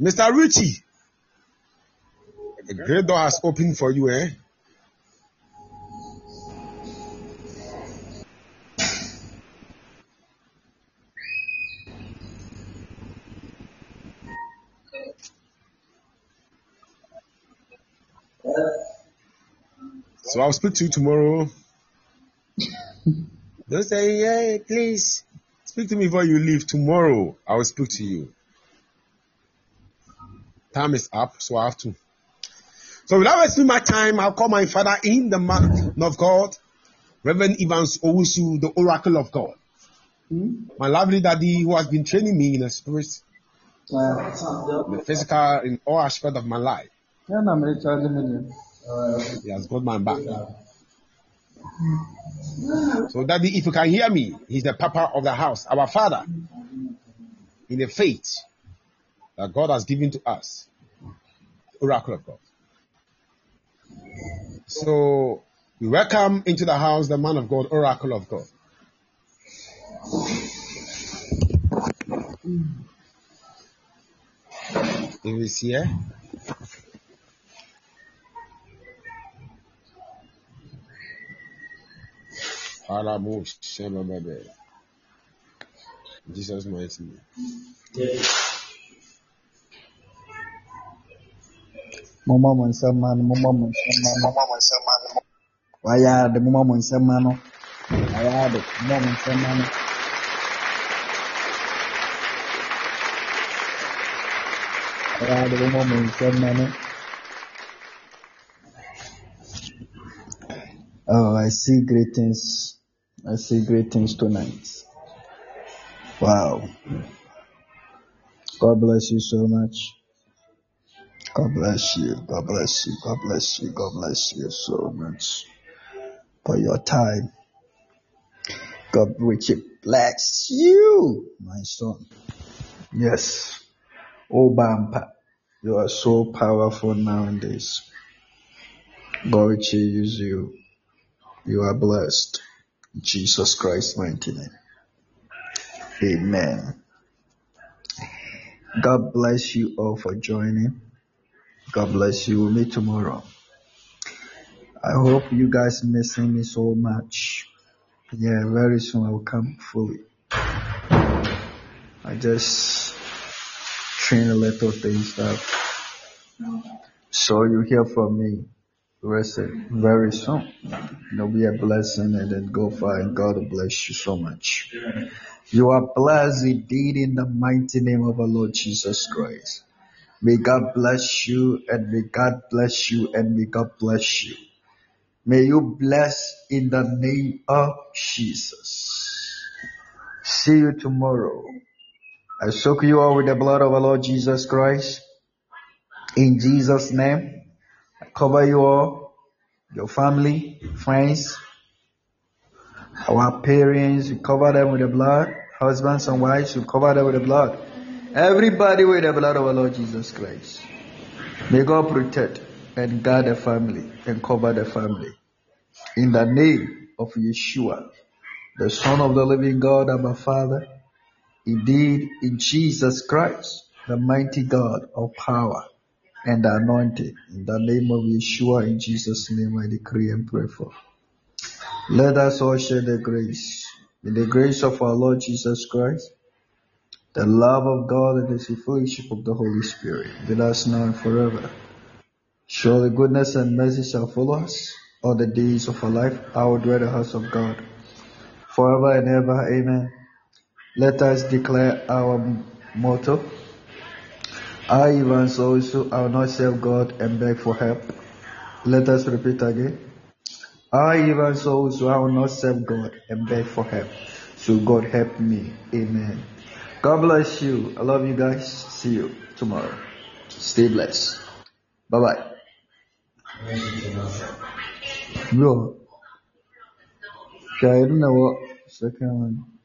Mr. Richie, a great door has opened for you, eh? So I'll speak to you tomorrow. <laughs> Don't say, hey, please speak to me before you leave. Tomorrow I will speak to you. Time is up, so I have to. So without wasting my time, I'll call my father in the man of God, Reverend Evans Owusu, the oracle of God. Hmm? My lovely daddy who has been training me in the spirit, the physical, in all aspects of my life. He has got my back. So daddy, if you can hear me, he's the papa of the house, our father, in the faith that God has given to us. Oracle of God. So we welcome into the house the man of God, oracle of God. If he's here, Jesus' mighty name. Mama mo nsɛm ma no, mama mo nsɛm ma no. Wayɛ ade, mama mo nsɛm ma no. Wayɛ ade, mama mo nsɛm ma no. Wayɛ ade, mama mo nsɛm ma no. Oh, I see great things. I see great things tonight. Wow. God bless you so much. God bless you. God bless you. God bless you. God bless you so much for your time. God richly bless you, my son. Yes. Oh, Bampa, you are so powerful nowadays. God richly use you. You are blessed. In Jesus Christ, mighty name. Amen. God bless you all for joining. God bless you. We'll meet tomorrow. I hope you guys missing me so much. Yeah, very soon I will come fully. I just train a little things up. So you hear from me very soon. It'll be a blessing and then go far and God will bless you so much. You are blessed indeed in the mighty name of our Lord Jesus Christ. May God bless you and may God bless you and may God bless you. May you bless in the name of Jesus. See you tomorrow. I soak you all with the blood of our Lord Jesus Christ. In Jesus' name, I cover you all, your family, friends, our parents, we cover them with the blood. Husbands and wives, we cover them with the blood. Everybody with the blood of our Lord Jesus Christ. May God protect and guard the family and cover the family. In the name of Yeshua, the Son of the living God, our Father, indeed in Jesus Christ, the mighty God of power and anointing. In the name of Yeshua, in Jesus' name I decree and pray for. Let us all share the grace. In the grace of our Lord Jesus Christ, the love of God and the fellowship of the Holy Spirit, with us now and forever. Surely goodness and mercy shall follow us all the days of our life. I will dwell in the house of God forever and ever. Amen. Let us declare our motto. I, Evans, also, I will not serve God and beg for help. Let us repeat again. I, Evans, also, I will not serve God and beg for help. So God help me. Amen. God bless you. I love you guys. See you tomorrow. Stay blessed. Bye bye. Bro, share na what second one.